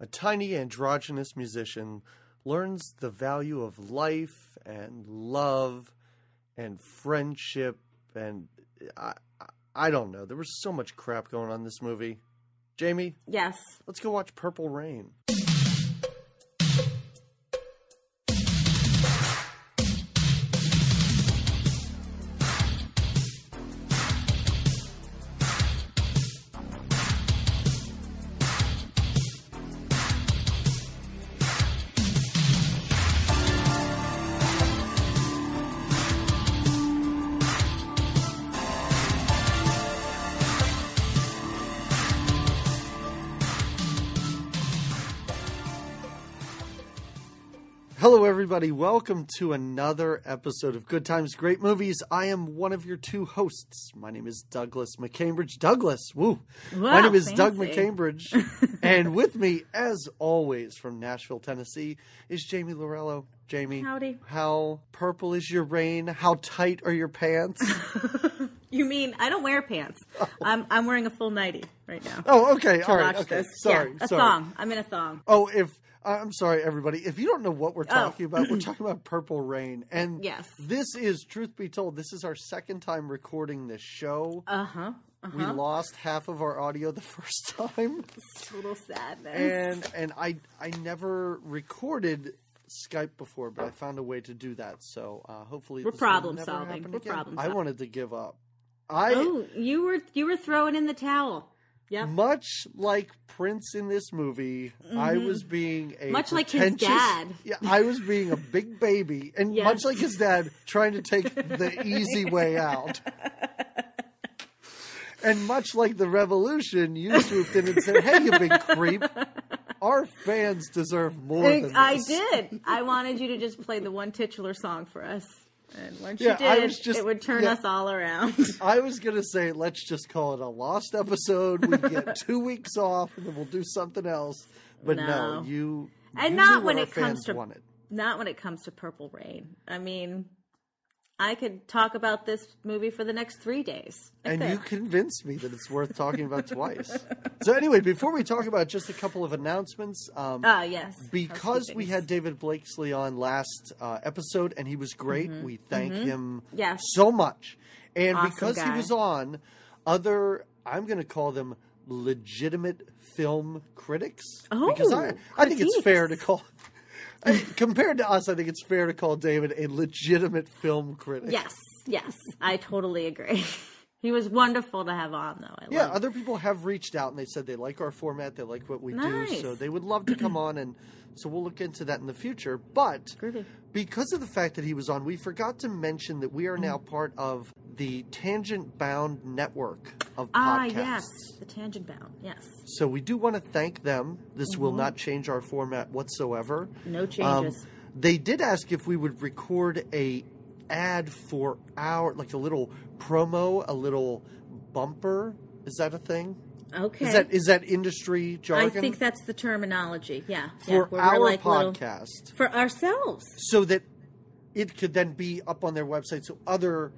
a tiny androgynous musician learns the value of life and love and friendship and I, I don't know. There was so much crap going on in this movie. Jamie, Yes. let's go watch Purple Rain. Everybody. Welcome to another episode of Good Times, Great Movies. I am one of your two hosts. My name is Douglas McCambridge. Douglas, woo. My name is Doug. McCambridge. and with me, as always, from Nashville, Tennessee, is Jamie Lorello. Jamie, Howdy. how purple is your rain? How tight are your pants? You mean I don't wear pants? I'm I'm wearing a full nighty right now. oh, okay. All right. watch Okay. this. Sorry. yeah, a sorry. thong. I'm in a thong. Oh, if I'm sorry, everybody. If you don't know what we're Oh. talking about, we're talking about Purple Rain, and Yes. this is truth be told, this is our second time recording this show. Uh huh. Uh We lost half of our audio the first time, Total sadness. and and I I never recorded Skype before, but I found a way to do that. So uh, hopefully, We're problem solving. We're again. problem Solving. I wanted to give up. I oh, you were you were throwing in the towel. Yep. much like Prince in this movie, I was being a Mm-hmm. Much like his dad. Yeah, I was being a big baby, and Yes. much like his dad, trying to take the easy way out. And much like the revolution, you swooped in and said, "Hey, you big creep! Our fans deserve more than I this." I did. I wanted you to just play the one titular song for us, and once Yeah, did, just- it would turn yeah. us all around. I was gonna say, let's just call it a lost episode. We get two weeks off, and then we'll do something else. But no, No. you And you not when it comes to- wanted. Not when it comes to Purple Rain. I mean, I could talk about this movie for the next three days. And you convinced me that it's worth talking about twice. So anyway, before we talk about just a couple of announcements, um, Ah, yes. because we had David Blakesley on last uh, episode and he was great, we thank him Mm-hmm. Yes. so much. And Awesome because he was on, other I'm going to call them legitimate film critics Oh, because I I think it's fair to call. I- Compared to us, I think it's fair to call David a legitimate film critic. Yes, yes, I totally agree. he was wonderful to have on, though. I Yeah, love other people have reached out and they said they like our format, they like what we do, so they would love to come on and so we'll look into that in the future. But because of the fact that he was on, we forgot to mention that we are now part of the Tangent Bound network of podcasts. Ah, yes, the tangent bound. Yes, So we do want to thank them. This will not change our format whatsoever. no Um, changes. they did ask if we would record a ad for our like a little promo, a little bumper. Is that a thing? Okay, Is that is that industry jargon? I think that's the terminology. Yeah, for yeah, our like little- podcast, for ourselves. so that it could then be up on their website, so other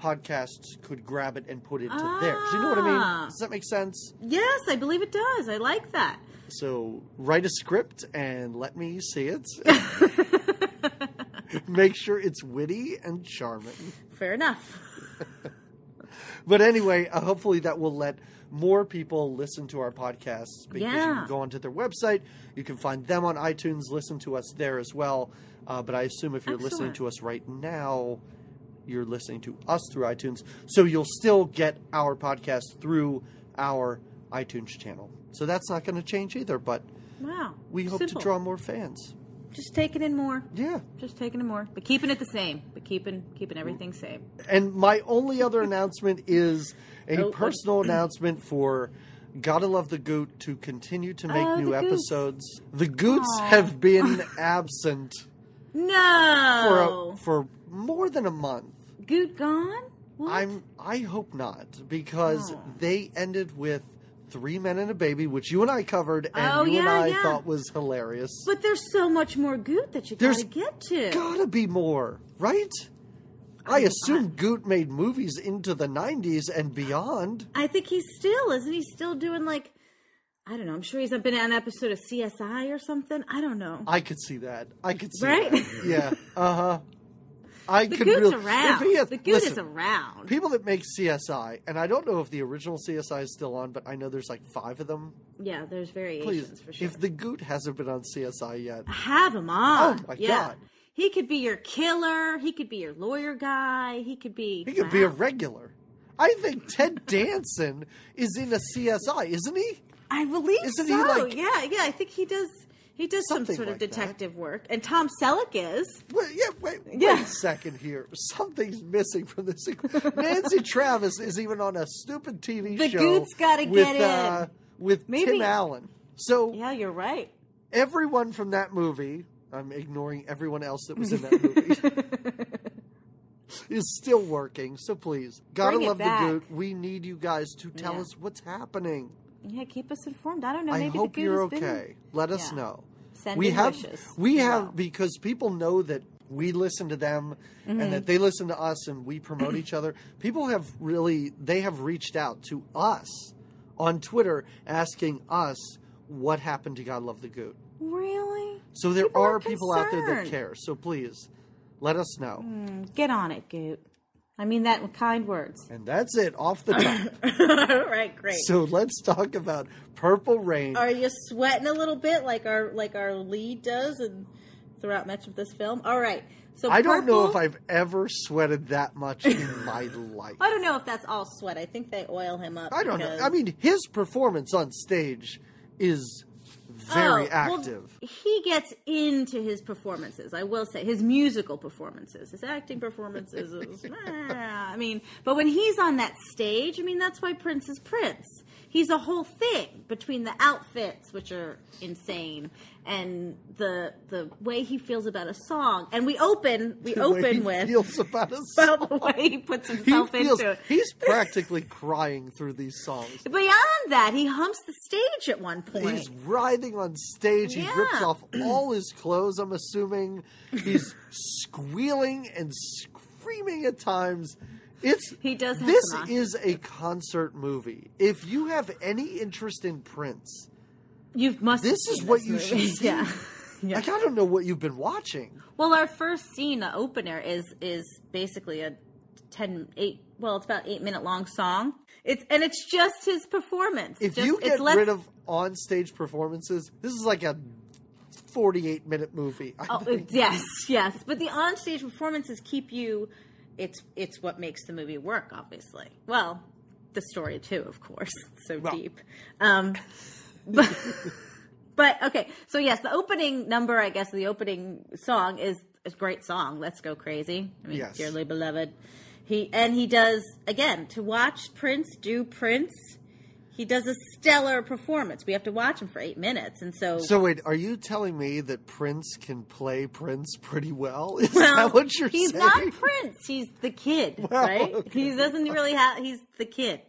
podcasts could grab it and put it to theirs. You know what I mean? Ah. Does that make sense? Yes, I believe it does. I like that. So write a script and let me see it. Make sure it's witty and charming. Fair enough. But anyway, uh, hopefully that will let more people listen to our podcasts because you can go onto their website. You can find them on iTunes, listen to us there as well. Uh, but I assume if you're listening to us right now, you're listening to us through iTunes. So you'll still get our podcast through our iTunes channel. So that's not going to change either, but Wow. we hope Simple. to draw more fans. Just taking in more. Yeah. Just taking in more, but keeping it the same. But keeping keeping everything same. And my only other announcement is a Oh, personal mm. announcement for Gotta Love the Goot to continue to make Oh, new the Goots. episodes. The Goots Aw. have been absent for No. a, for more than a month. Good gone. What? I'm I hope not because Oh. they ended with Three Men and a Baby, which you and I covered, and Oh, you and yeah, I yeah. thought was hilarious. But there's so much more goot that you There's gotta get to. Gotta be more, right? I assume Goot made movies into the '90s and beyond. I think he's still, isn't he? Still doing like I don't know. I'm sure he's been on an episode of CSI or something. I don't know. I could see that. I could see Right? that. Yeah. Uh huh. I the could Goot's really. around. If he had, the Goot is around. people that make CSI, and I don't know if the original CSI is still on, but I know there's like five of them. yeah, there's variations Please, for sure. if the Goot hasn't been on CSI yet, Have him on. Oh, my yeah. God. He could be your killer. He could be your lawyer guy. He could be. he could be a regular. I think Ted Danson is in a CSI, isn't he? I believe Isn't so. he, like- yeah, yeah. I think he does. He does some sort of like that. detective work, and Tom Selleck is. Wait, yeah, wait, Yeah. wait a second here. Something's missing from this. Nancy Travis is even on a stupid TV The show. Goot's gotta with, get in. Uh, with Maybe- Tim Allen. So Yeah, you're right. everyone from that movie, I'm ignoring everyone else that was in that movie, is still working. So please, gotta Bring love the. Goot. We need you guys to tell Yeah. us what's happening. Yeah, keep us informed. I don't know. I Maybe hope the Goot you're has been- okay. Let us Yeah. know. Send we have wishes we have well. because people know that we listen to them Mm-hmm. and that they listen to us and we promote each other. People have really they have reached out to us on Twitter asking us what happened to God Love the Goot. Really? So there People are are people out there that care. So please let us know. Hmm, get on it, Goot. I mean that with kind words. And that's it off the top. All right, great. so let's talk about Purple Rain. Are you sweating a little bit like our like our lead does and throughout much of this film? All right. So I don't know if I've ever sweated that much in my life. I don't know if that's all sweat. I think they oil him up. I don't know. I mean, his performance on stage is very Oh, well, active. he gets into his performances. I will say his musical performances, his acting performances. Is, ah, I mean, but when he's on that stage, I mean, that's why Prince is Prince. He's a whole thing between the outfits, which are insane, and the the way he feels about a song. And we open we The way open he with feels about us. about the way he puts He himself feels into it. he's practically crying through these songs. Beyond that, he humps the stage at one point. He's writhing on stage. He rips off all his clothes. I'm assuming he's squealing and screaming at times. It's He does have This is a concert movie. If you have any interest in Prince, You must. this is what this you movie. should see. Yeah. yeah. like I don't know what you've been watching. Well, our first scene, the opener, is is basically a 10, 8, well, it's about eight minute long song. It's and it's just his performance. If Just- you it's get less- rid of on-stage performances, this is like a 48-minute movie. I Oh, think. yes, yes, but the on stage performances keep you. It's it's what makes the movie work, obviously. Well, the story too, of course. It's so Well. deep. Um, but, but okay, so yes, the opening number, I guess, the opening song is a great song. Let's go crazy. I mean, Yes. dearly beloved. He and he does again to watch Prince do Prince. He does a stellar performance. We have to watch him for eight minutes, and so So wait, are you telling me that Prince can play Prince pretty well? Is Well, that what you're he's saying? not Prince. He's the kid, Well, right? okay. He doesn't really have. He's the kid.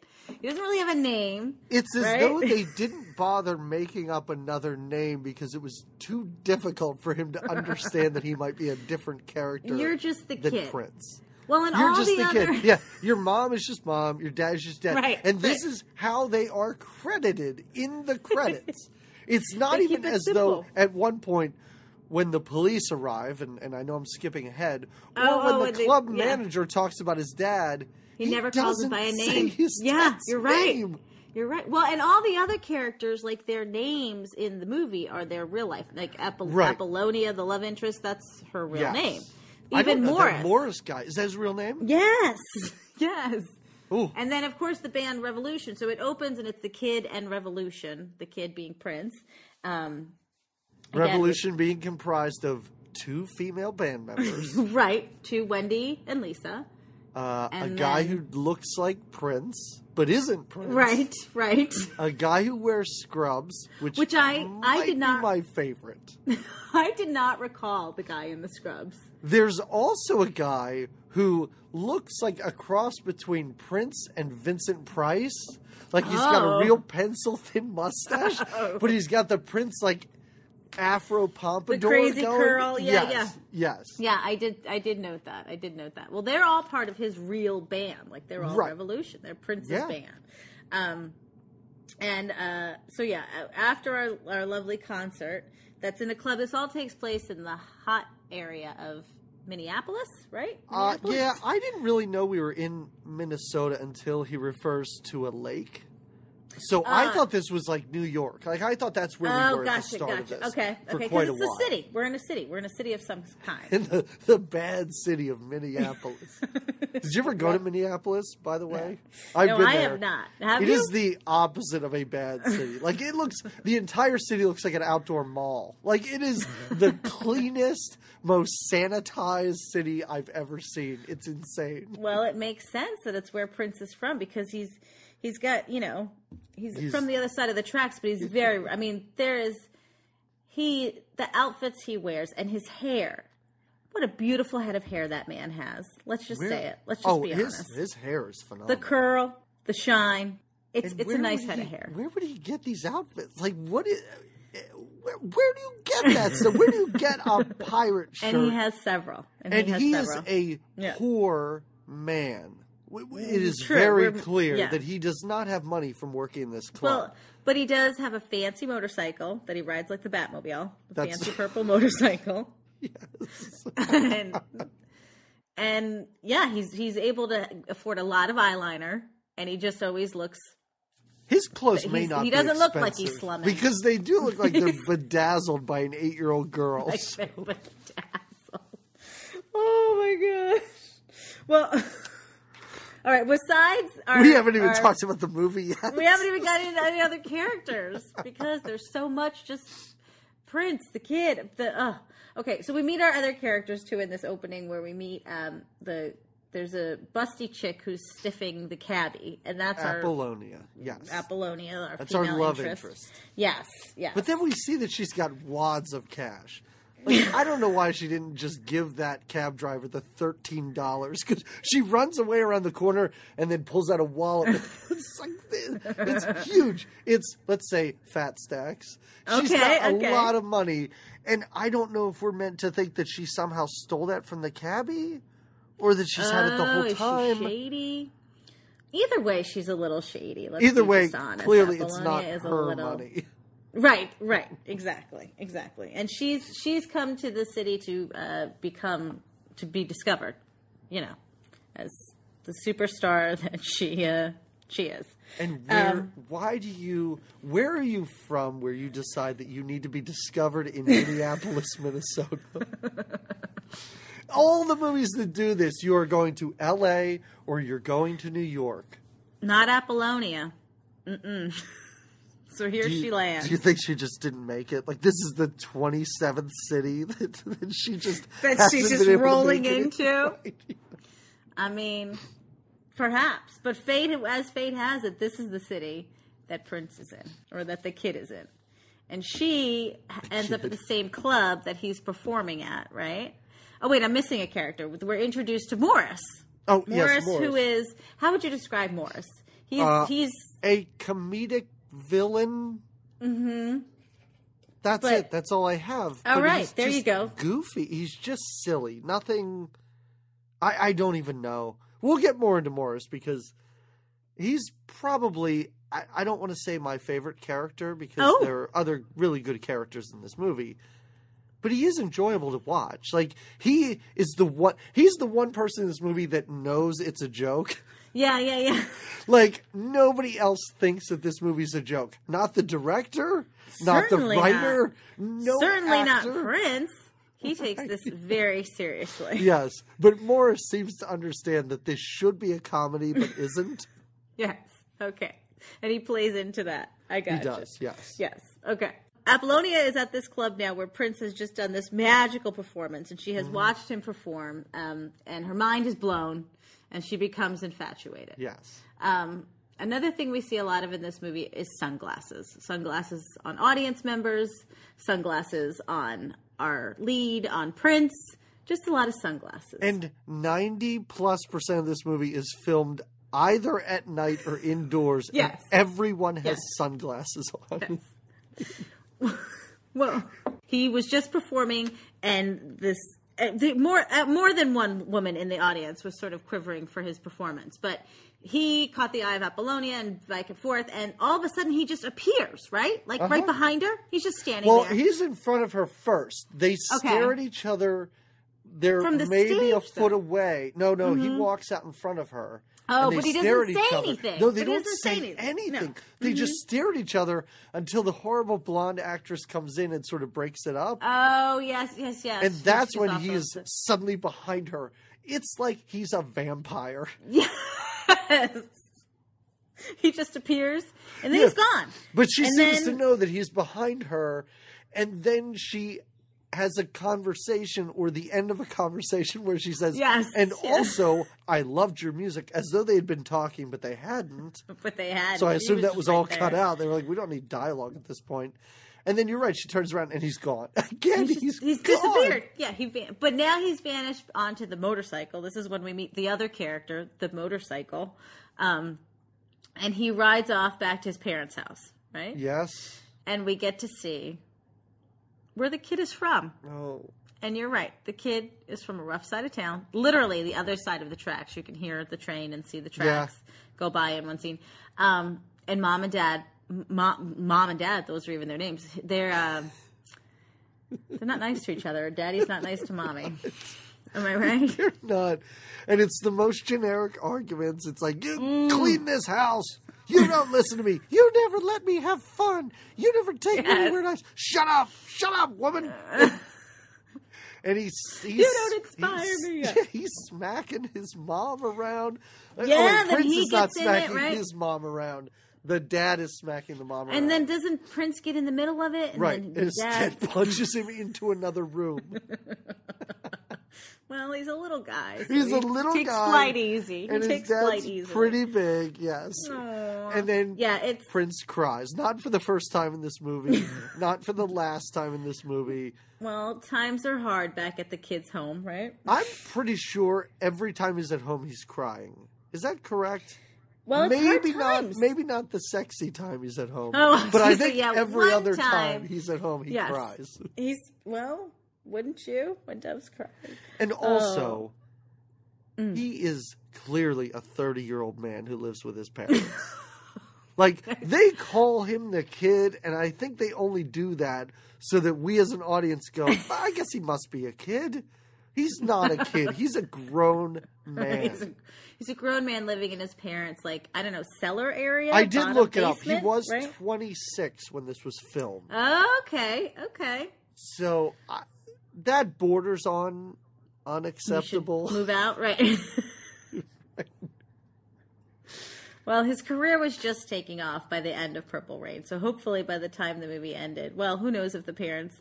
He doesn't really have a name. It's as right? though they didn't bother making up another name because it was too difficult for him to understand that he might be a different character. You're just the kid. Prince. Well, and You're all just the, the, other. kid. Yeah, your mom is just mom. Your dad is just dad. Right, and this right. is how they are credited in the credits. it's not They even it as simple. though at one point when the police arrive, and, and I know I'm skipping ahead, oh, or Oh, when oh, the when they- club yeah. manager talks about his dad, He never calls him by a name. his Yeah, you're right. name. You're right. Well, and all the other characters, like their names in the movie, are their real life. Like Apol- Right. Apollonia, the love interest, that's her real Yes. name. I don't Even know, Morris. That Morris guy is that his real name? Yes. Yes. Ooh. And then, of course, the band Revolution. So it opens and it's the kid and Revolution, the kid being Prince. Um, again, Revolution being comprised of two female band members, Right, Two, Wendy and Lisa. uh, a And guy then- who looks like Prince but isn't Prince, Right, right. A guy who wears scrubs, which Which I- I did not- my favorite. I did not recall the guy in the scrubs. There's also a guy who looks like a cross between Prince and Vincent Price. Like he's got Oh. a real pencil thin mustache, but he's got the Prince like afro pompadour The crazy going. curl, yeah, yes, Yes. Yeah, I did. I did note that. I did note that. Well, they're all part of his real band. Like they're all Right. Revolution. They're Prince's Yeah. band. Um, And uh, so yeah, after our our lovely concert, that's in a club. This all takes place in the hot area of Minneapolis, right? Uh, yeah, I didn't really know we were in Minnesota until he refers to a lake. So I Uh, thought this was like New York. Like I thought that's where we Oh, were at the gotcha, start of this. Okay, for okay, quite because a it's while. a city. We're in a city. We're in a city of some kind. In the, the bad city of Minneapolis. Did you ever go to Minneapolis, by the way? I've no, been I there. have not. Have It you? is the opposite of a bad city. Like it looks, the entire city looks like an outdoor mall. Like it is the cleanest, most sanitized city I've ever seen. It's insane. Well, it makes sense that it's where Prince is from because he's he's got you know he's, He's- from the other side of the tracks, but he's very. I mean, there is he the outfits he wears and his hair. What a beautiful head of hair that man has. Let's just say it. Let's just oh, be his honest. his hair is phenomenal. the curl, the shine. It's And it's a nice head he- of hair. Where would he get these outfits? Like, what is? Where, where do you get that? So where do you get a pirate shirt? And he has several. And, and he has he several. is a Yeah. poor man. It is True, very we're- clear yeah. that he does not have money from working this club. Well, but he does have a fancy motorcycle that he rides like the Batmobile, the That's- fancy purple motorcycle. yes. and and yeah, he's he's able to afford a lot of eyeliner, and he just always looks. His clothes may not. he doesn't look like he's slumming. because they do look like they're bedazzled by an eight-year-old girl. Like bedazzled. Oh my gosh! Well, all right. Besides, our, we haven't even our- talked about the movie yet. We haven't even got into any other characters because there's so much just Prince, the kid. The uh. okay, so we meet our other characters too in this opening where we meet um the there's a busty chick who's stiffing the cabbie, and that's our Apollonia, yes. Apollonia, our That's our love interest. interest. Yes, yes. But then we see that she's got wads of cash. Like, I don't know why she didn't just give that cab driver the thirteen dollars because she runs away around the corner and then pulls out a wallet. it's like it's huge. It's let's say fat stacks. She's Okay, got a okay. lot of money, and I don't know if we're meant to think that she somehow stole that from the cabbie, or that she's had it the Oh, whole she time. shady. Either way, she's a little shady. Let's Either way, honest. clearly it's not Apollonia is a her little- money. Right, right, exactly, exactly. And she's she's come to the city to uh, become to be discovered, you know, as the superstar that she uh, she is. And where? Um, why do you? Where are you from? Where you decide that you need to be discovered in Minneapolis, Minnesota? All the movies that do this, you are going to L.A. or you're going to New York. Not Apollonia. Mm-mm. so here you, she lands. do you think she just didn't make it? Like this is the twenty seventh city that, that she just That she's just rolling into? I mean, perhaps, but fate, as fate has it, this is the city that Prince is in, or that the kid is in, and she ends up at the same club that he's performing at, right? Oh wait, I'm missing a character. We're introduced to Morris. Oh Morris, yes, Morris. who is how would you describe Morris? He's Uh, he's a comedic villain. Mm-hmm. That's But- it. That's all I have. All But right, there you go. Goofy. He's just silly. Nothing. I I don't even know. We'll get more into Morris because he's probably. I, I don't want to say my favorite character because Oh. there are other really good characters in this movie. But he is enjoyable to watch. Like he is the one. He's the one person in this movie that knows it's a joke. yeah yeah yeah. Like nobody else thinks that this movie's a joke. Not the director, not Certainly the writer, no Certainly actor. not Prince. He takes this very seriously. Yes, but Morris seems to understand that this should be a comedy, but isn't. Yes. Okay. And he plays into that. I got he does. Yes. Yes. Okay. Apollonia is at this club now where Prince has just done this magical performance and she has Mm-hmm. watched him perform um, and her mind is blown and she becomes infatuated. Yes. Um, another thing we see a lot of in this movie is sunglasses. Sunglasses on audience members, sunglasses on our lead, on Prince. Just a lot of sunglasses. And ninety plus percent of this movie is filmed either at night or indoors. and Yes. everyone has Yes. sunglasses on. Yes. Well, he was just performing, and this more uh, more than one woman in the audience was sort of quivering for his performance, but he caught the eye of Apollonia and back and forth, and all of a sudden he just appears, right, like right behind her. He's just standing Uh-huh. Well, there. he's in front of her first. They stare at each other. They're the maybe a foot though. away. No, no, he walks out in front of her. Oh, but he doesn't say other. anything. No, they But don't doesn't say anything. anything. No. Mm-hmm. They just stare at each other until the horrible blonde actress comes in and sort of breaks it up. oh yes, yes, yes. and that's when he is the- suddenly behind her. It's like he's a vampire. Yes. he just appears, and then Yeah. he's gone. But she And seems then- to know that he's behind her, and then she has a conversation or the end of a conversation where she says, Yes, and yeah. also, I loved your music, as though they had been talking, but they hadn't. But they had. So I assumed that was right all there. cut out. They were like, we don't need dialogue at this point. And then you're right. She turns around and he's gone again. He's, He's, he's gone. disappeared. Yeah, he. Van- but now he's vanished onto the motorcycle. This is when we meet the other character, the motorcycle, um, and he rides off back to his parents' house, right? Yes. And we get to see where the kid is from. Oh, And you're right. The kid is from a rough side of town, literally the other side of the tracks. You can hear the train and see the tracks go by in one scene. Um, and mom and dad, mom, mom and dad, those are even their names. They're um, they're not nice to each other. Daddy's not nice to mommy. Am I right? They're not. And it's the most generic arguments. It's like, you Mm. clean this house. You don't listen to me. You never let me have fun. You never take me Yes. anywhere nice. Shut up. Shut up, woman. and he's, he's You don't inspire he's, me. He's smacking his mom around. Uh, oh, Yeah, then Prince is not in it, smacking right? his mom around. The dad is smacking the mom around. And then doesn't Prince get in the middle of it? And right, then and his dad, dad punches him into another room. Well, he's a little guy. so He's he a little takes guy, Takes flight easy. He and his takes dad's flight easy. pretty big, yes. Aw. And then yeah, it's Prince cries, not for the first time in this movie, not for the last time in this movie. well, times are hard back at the kids' home, right? I'm pretty sure every time he's at home, he's crying. Is that correct? Well, maybe not. Maybe not the sexy time he's at home. Oh, but I think yeah, every other time. time. he's at home, he Yes. cries. He's well, wouldn't you? When doves cry. And also, Oh. Mm. he is clearly a 30 year old man who lives with his parents. like, they call him the kid, and I think they only do that so that we as an audience go, I guess he must be a kid. He's not a kid, he's a grown man. he's, a, he's a grown man living in his parents' like I don't know cellar area. I did look it up. He was right? 26 when this was filmed. okay, okay. So I, that borders on unacceptable. Move out, right? well, his career was just taking off by the end of Purple Rain, so hopefully by the time the movie ended, well, who knows if the parents.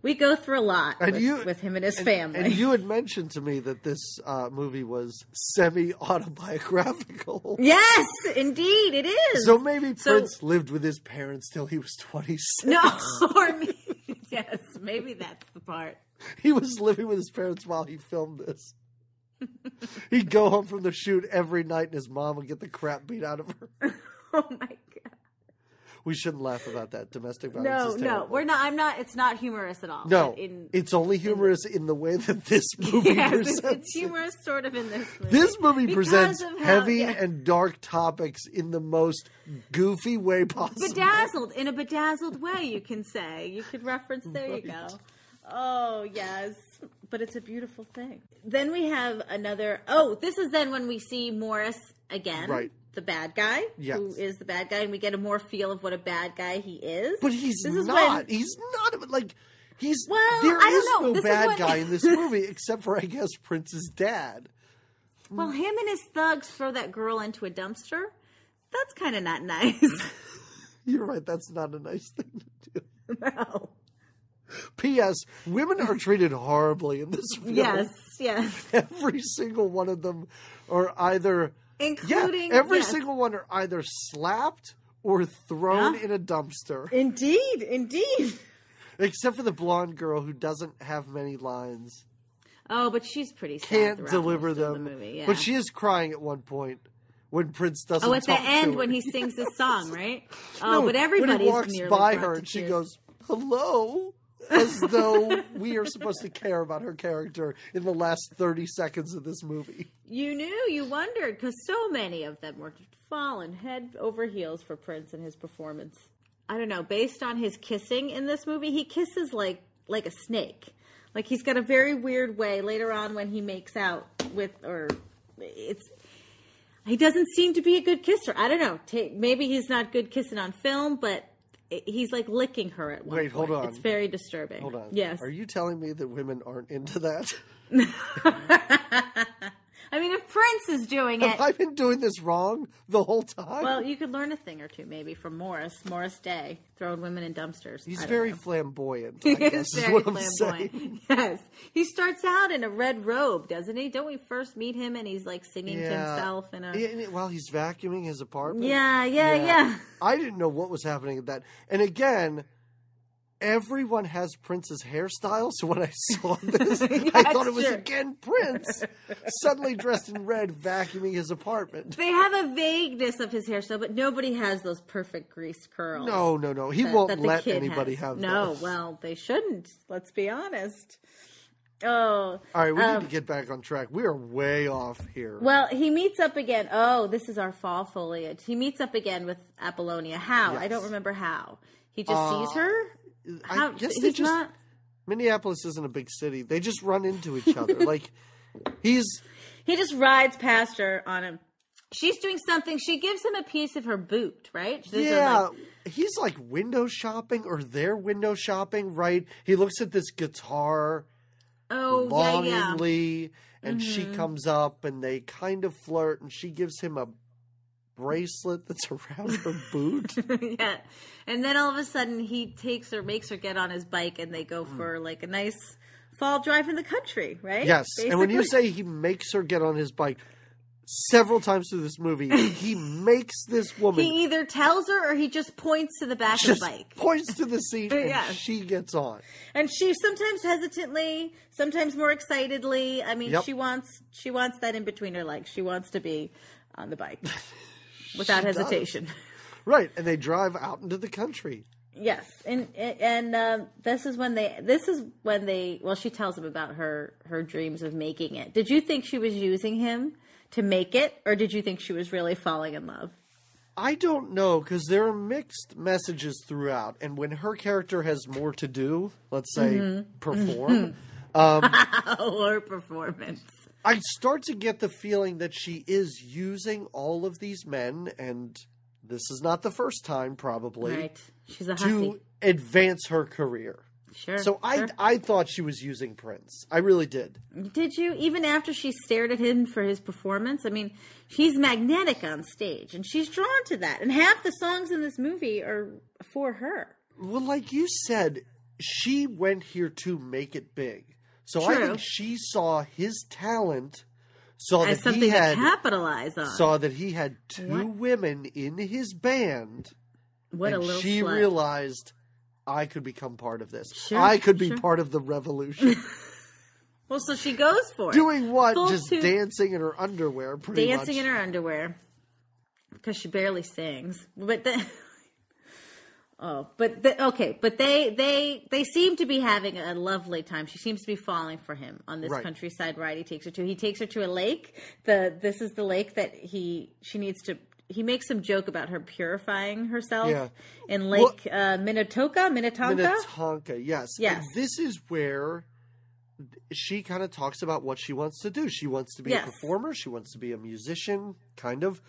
We go through a lot with, you- with him and his And- family. And you had mentioned to me that this uh, movie was semi autobiographical. yes, indeed, it is. So maybe So- Prince lived with his parents till he was 26. no, or me. yes, maybe that's the part. He was living with his parents while he filmed this. He'd go home from the shoot every night and his mom would get the crap beat out of her. Oh my god. We shouldn't laugh about that. Domestic violence No, no, we're not. I'm not. It's not humorous at all. No, in it's only humorous in the way that this movie yes, presents. it's it. humorous, sort of in this movie. This movie Because presents how- heavy yeah. and dark topics in the most goofy way possible. bedazzled in a bedazzled way. You can say. You could reference. There you go. Oh yes, but it's a beautiful thing. Then we have another. Oh, this is then when we see Morris again, Right. The bad guy, Yes. who is the bad guy, and we get a more feel of what a bad guy he is. But he's This is not. when- He's not like he's. Well, there I don't is know. no This is bad when- guy in this movie except for I guess Prince's dad. Well, him and his thugs throw that girl into a dumpster. That's kind of not nice. You're right. That's not a nice thing to do. no. P.S. Women are treated horribly in this film. Yes, yes. Every single one of them are either. Yeah, Including every yes. single one are either slapped or thrown Yeah. in a dumpster. Indeed, indeed. Except for the blonde girl who doesn't have many lines, Oh, but she's pretty sad can't deliver them. The movie, yeah. But she is crying at one point when Prince doesn't. Oh, at the end when he sings his song, right? Oh, No, but he walks by her and she goes, "Hello," as though we are supposed to care about her character in the last 30 seconds of this movie. You knew, you wondered, because so many of them were fallen head over heels for Prince and his performance. I don't know. Based on his kissing in this movie, he kisses like like a snake. Like he's got a very weird way later on when he makes out with, or it's he doesn't seem to be a good kisser. I don't know. Maybe he's not good kissing on film, but he's like licking her at one Wait, point. hold on. It's very disturbing. Hold on. Yes. Are you telling me that women aren't into that? I mean, if Prince is doing it, I've I been doing this wrong the whole time? well, you could learn a thing or two maybe from Morris, Morris Day, throwing women in dumpsters. He's I don't very know. flamboyant. He I guess is is very what I'm flamboyant. saying. Yes, he starts out in a red robe, doesn't he? Don't we first meet him and he's like singing to himself in a Yeah, and it- while he's vacuuming his apartment. yeah, yeah, yeah. I didn't know what was happening at that. And again, everyone has Prince's hairstyle. So when I saw this, I thought it was true. again Prince, suddenly dressed in red, vacuuming his apartment. They have a vagueness of his hairstyle, but nobody has those perfect grease curls. No, no, no. He that- won't that let anybody has. have No, those. well, they shouldn't. Let's be honest. Oh, All right, we um, need to get back on track. We are way off here. Well, he meets up again. Oh, this is our fall foliage. He meets up again with Apollonia. How? I don't remember how. He just Uh, sees her. I How? guess he's they just not. Minneapolis isn't a big city. They just run into each other. like he's He just rides past her on him. She's doing something. She gives him a piece of her boot, right? Yeah, like- he's like window shopping or they're window shopping, right? He looks at this guitar oh, yeah, yeah. longingly and she Mhm. comes up and they kind of flirt and she gives him a bracelet that's around her boot. yeah. And then all of a sudden he takes her, makes her get on his bike, and they go Hmm. for like a nice fall drive in the country, right? Yes. And when you say he makes her get on his bike several times through this movie, he makes this woman he either tells her or he just points to the back of the bike. points to the seat and Yeah. she gets on. And she sometimes hesitantly, sometimes more excitedly. I mean, Yep. she wants she wants that in between her legs. She wants to be on the bike without She does. hesitation. Right. And they drive out into the country. Yes, and and um, this is when they this is when they well she tells him about her her dreams of making it. Did you think she was using him to make it, or did you think she was really falling in love? I don't know because there are mixed messages throughout, and when her character has more to do, let's say Mm-hmm. perform, or performance? I start to get the feeling that she is using all of these men, and this is not the first time, probably, Right, she's a to advance her career. Sure. So I sure. I thought she was using Prince. I really did. Did you even after she stared at him for his performance? I mean, he's magnetic on stage, and she's drawn to that. And half the songs in this movie are for her. Well, like you said, she went here to make it big. So I think she saw his talent, saw As that he had capitalize on. saw that he had two What? women in his band, what a and little she slut. realized I could become part of this. Sure, I could be sure. part of the revolution. Well, so she goes for it. Doing what? Full Just to- dancing in her underwear, pretty dancing much. in her underwear because she barely sings. But then, oh, but the, okay, but they they they seem to be having a lovely time. She seems to be falling for him on this Right. countryside ride. He takes her to. He takes her to a lake. The this is the lake that he she needs to. He makes some joke about her purifying herself Yeah. in Lake uh, Minnetonka, Minnetonka. Minnetonka, yes. Yes. And this is where she kind of talks about what she wants to do. She wants to be Yes. a performer, she wants to be a musician, kind of.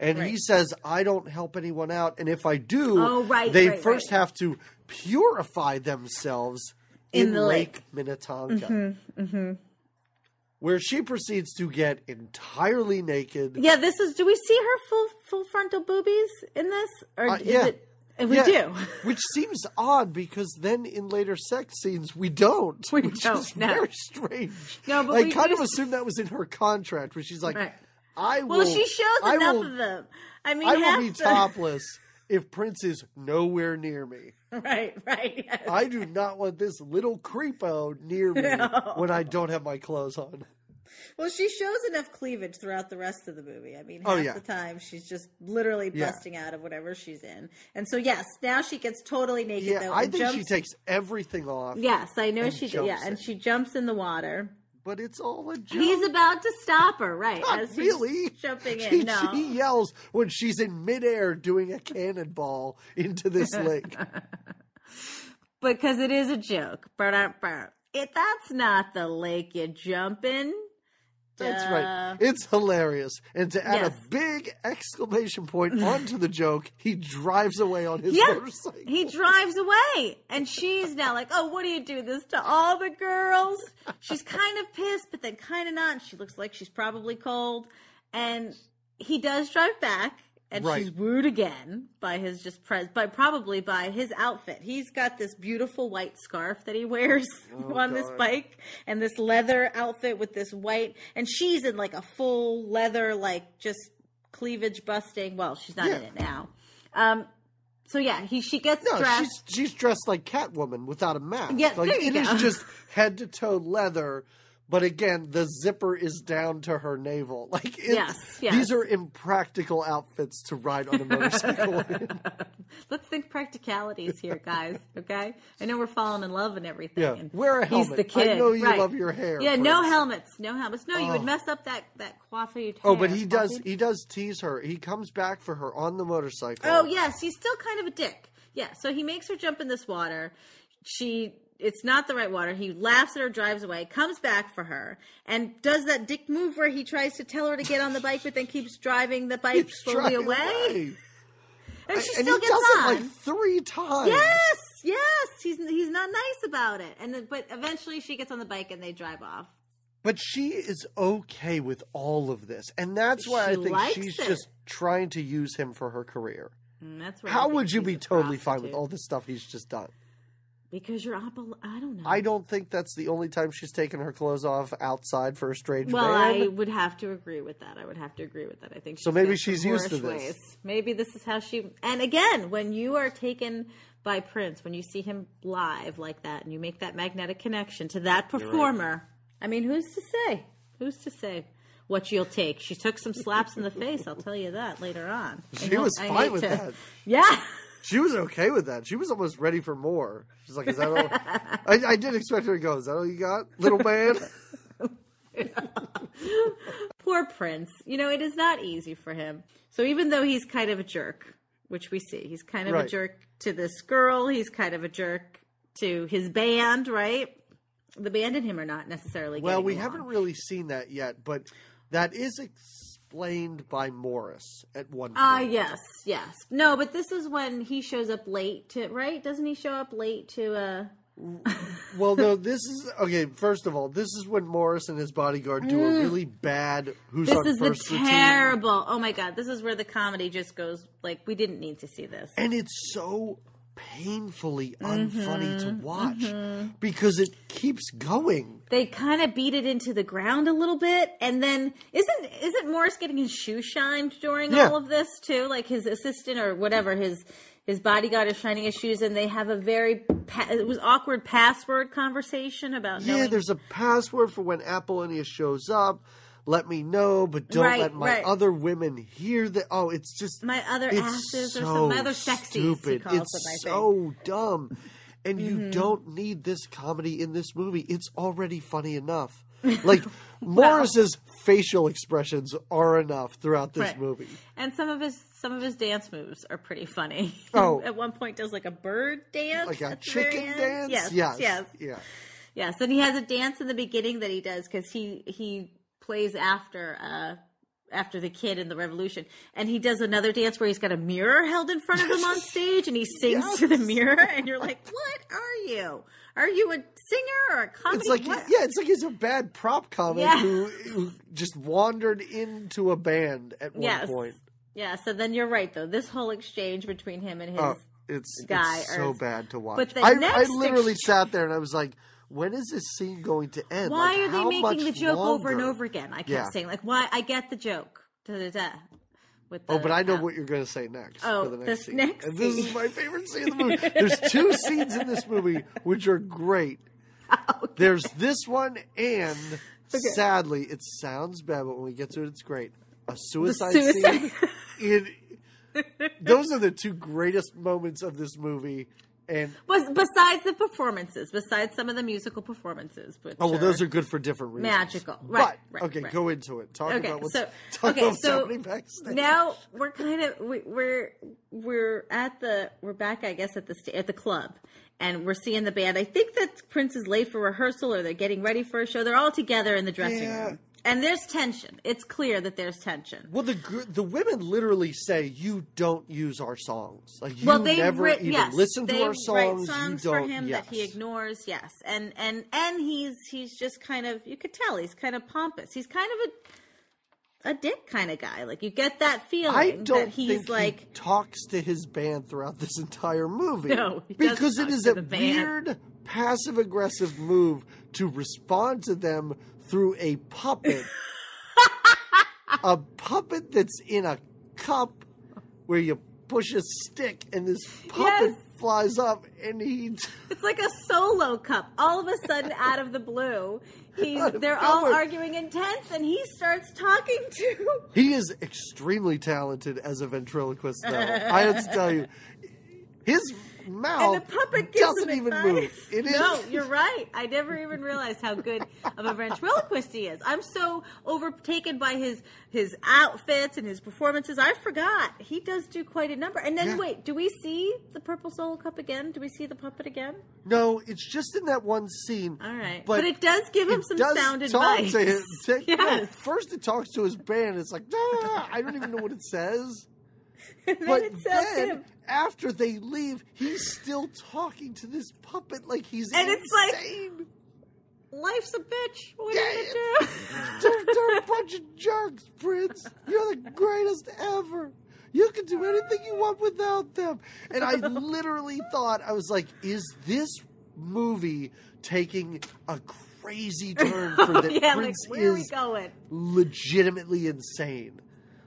And he says, I don't help anyone out. And if I do, Oh, right, they right, first right. have to purify themselves In in, the Lake, lake. Minnetonka. Mm-hmm, Where she proceeds to get entirely naked. Yeah, this is. Do we see her full full frontal boobies in this, or Uh, is yeah. it? We Yeah, do. Which seems odd because then in later sex scenes we don't. We which don't, is no. very strange. No, but I we kind of assumed that was in her contract where she's like, Right. I will Well, she shows I enough will, of them. I mean, I will be the- topless if Prince is nowhere near me. Right, right. Yes. I do not want this little creepo near me No. when I don't have my clothes on. Well, she shows enough cleavage throughout the rest of the movie. I mean, oh, half Oh, yeah. the time she's just literally Yeah. busting out of whatever she's in. And so, yes, now she gets totally naked. Yeah, though, I think she takes everything off, Yes, I know she jumps Yeah, and she jumps in the water. But it's all a joke. He's about to stop her, right? Not as he's really. jumping in. She, no, she yells when she's in midair doing a cannonball into this lake. because it is a joke. It, that's not the lake you jump in. That's right. It's hilarious. And to add Yes. a big exclamation point onto the joke, he drives away on his Yeah, motorcycle. he drives away, and she's now like, "Oh, what do you do this to all the girls?" She's kind of pissed, but then kind of not. She looks like she's probably cold, and he does drive back, and Right. she's wooed again by his just pres, by probably by his outfit. He's got this beautiful white scarf that he wears on this bike, and this leather outfit with this white, and she's in like a full leather, like just cleavage busting. Well, she's not in it now. Um, so yeah, he she gets No, dressed. she's she's dressed like Catwoman without a mask. Yeah, like there you it is go. just head to toe leather, but again, the zipper is down to her navel. Like it's, Yes, yes. these are impractical outfits to ride on a motorcycle. in. Let's think practicalities here, guys. Okay, I know we're falling in love and everything. Yeah, and wear a helmet. He's the kid. I know you right. love your hair. Yeah, no helmets, no helmets. No, you would Oh. mess up that that coiffure. Oh, but he does. He does tease her. He comes back for her on the motorcycle. Oh yes, he's still kind of a dick. Yeah, so he makes her jump in this water. She it's not the right water. He laughs at her, drives away, comes back for her, and does that dick move where he tries to tell her to get on the bike, but then keeps driving the bike He's slowly driving away. And she and still gets does on. it like three times. yes, yes, he's he's not nice about it. And then, but eventually she gets on the bike and they drive off. But she is okay with all of this, and that's why She I think she's it. just trying to use him for her career. And that's How would you be totally fine with all the stuff he's just done? Because you're up. I don't know. I don't think that's the only time she's taken her clothes off outside for a strange Well, man. I would have to agree with that. I would have to agree with that. I think So maybe she's used to this. ways. Maybe this is how she. And again, when you are taken by Prince, when you see him live like that, and you make that magnetic connection to that performer, I mean, who's to say? Who's to say? What you'll take? She took some slaps in the face. I'll tell you that later on. She was I fine with to- that. Yeah, She was okay with that. She was almost ready for more. She's like, "Is that all?" I, I did expect her to go. Is that all you got, little man? poor Prince. You know, it is not easy for him. So even though he's kind of a jerk, which we see, he's kind of a jerk to this girl, he's kind of a jerk to his band, right? The band and him are not necessarily well, we along. haven't really seen that yet, but that is explained by Morris at one point. Ah, yes, yes. No, but this is when he shows up late to right? Doesn't he show up late to uh Well, no, this is okay. First of all, this is when Morris and his bodyguard do a really bad "Who's Mm. This is the First routine. terrible. Oh my god, this is where the comedy just goes like we didn't need to see this. and it's so painfully unfunny to Mm-hmm, watch because it keeps going. they kind of beat it into the ground a little bit and then isn't isn't morris getting his shoe shined during Yeah. all of this too like his assistant or whatever his his bodyguard is shining his shoes and they have a very pa- it was awkward password conversation about Yeah, knowing there's a password for when Apollonia shows up. Let me know, but don't Right, let my right. other women hear that. Oh, it's just my other asses or so something my other sexies he stupid. it's them, so dumb, and Mm-hmm. you don't need this comedy in this movie. It's already funny enough. Like Morris's facial expressions are enough throughout this Right. movie. and some of his some of his dance moves are pretty funny. Oh. at one point does like a bird dance, Like a at the very chicken dance. Yes, yes, yes. yeah. Yes, and he has a dance in the beginning that he does because he he plays after uh after the kid in the revolution, and he does another dance where he's got a mirror held in front of him on stage, and he sings Yes. to the mirror, and you're like, what are you? Are you a singer or a comedy? It's like What- yeah, it's like he's a bad prop comic Yeah. who, who just wandered into a band at one Yes. point. yeah. So then you're right though. This whole exchange between him and his Oh, it's, guy it's or- so bad to watch. but the I, I literally ex- sat there and I was like, when is this scene going to end? Why Like, are they making the joke over and over again? I kept Yeah. saying like, why? I get the joke. Da-da-da. With Oh, but I know what you're going to say next. Oh, for the next this scene. next and this is my favorite scene in the movie. There's two scenes in this movie which are great. There's this one and Sadly, it sounds bad, but when we get to it, it's great. A suicide, suicide- scene. In those are the two greatest moments of this movie. And Bes- besides the performances, besides some of the musical performances, which oh well, those are good for different reasons. Magical. Right, But right, okay, right. go into it. Talk Okay, about what's, so- talk okay, about so backstage. now we're kind of we, we're we're at the we're back I guess at the sta- at the club and we're seeing the band. I think that Prince is late for rehearsal or they're getting ready for a show. They're all together in the dressing Yeah. room. And there's tension. It's clear that there's tension. Well, the gr- the women literally say you don't use our songs. Like you well, they never writ- even yes, listen to our songs. songs you for don't. For him yes. that he ignores. Yes, and and and he's he's just kind of you could tell he's kind of pompous. He's kind of a a dick kind of guy. Like you get that feeling I don't that he's think like he talks to his band throughout this entire movie. No, he because it is a band. weird passive aggressive move to respond to them through a puppet. a puppet that's in a cup where you push a stick and this puppet Yes. flies up and he It's like a solo cup. All of a sudden, out of the blue, he's they're all arguing intense, and he starts talking to. He is extremely talented as a ventriloquist, though. I have to tell you, his mouth And the puppet gives doesn't even advice. move. It is No, you're right. I never even realized how good of a ventriloquist he is. I'm so overtaken by his his outfits and his performances. I forgot he does do quite a number. And then Yeah. wait, do we see the purple solo cup again? Do we see the puppet again? no. It's just in that one scene. All right, but, but, it does give him some does sound talk advice. to him. To- no, yes, first, it talks to his band. It's like, "Ah," I don't even know what it says. and then But it then, after they leave, he's still talking to this puppet like he's And it's like- Life's a bitch. What Yeah, are you gonna do? they're, they're a bunch of jerks, Prince. You're the greatest ever. You can do anything you want without them. And I literally thought, I was like, is this movie taking a crazy turn for that yeah, like Prince we is going? legitimately insane?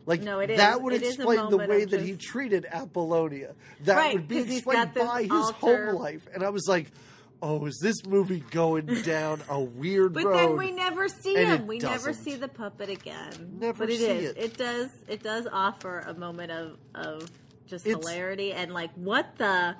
Like No, it is. that would It explain the way that he treated Apollonia. That Right, would be explained by his alter- home life. And I was like, oh, is this movie going down a weird But road? But then we never see and him. We never doesn't. see the puppet again. Never but it see is. it. does. It does offer a moment of of just It's- hilarity and like what the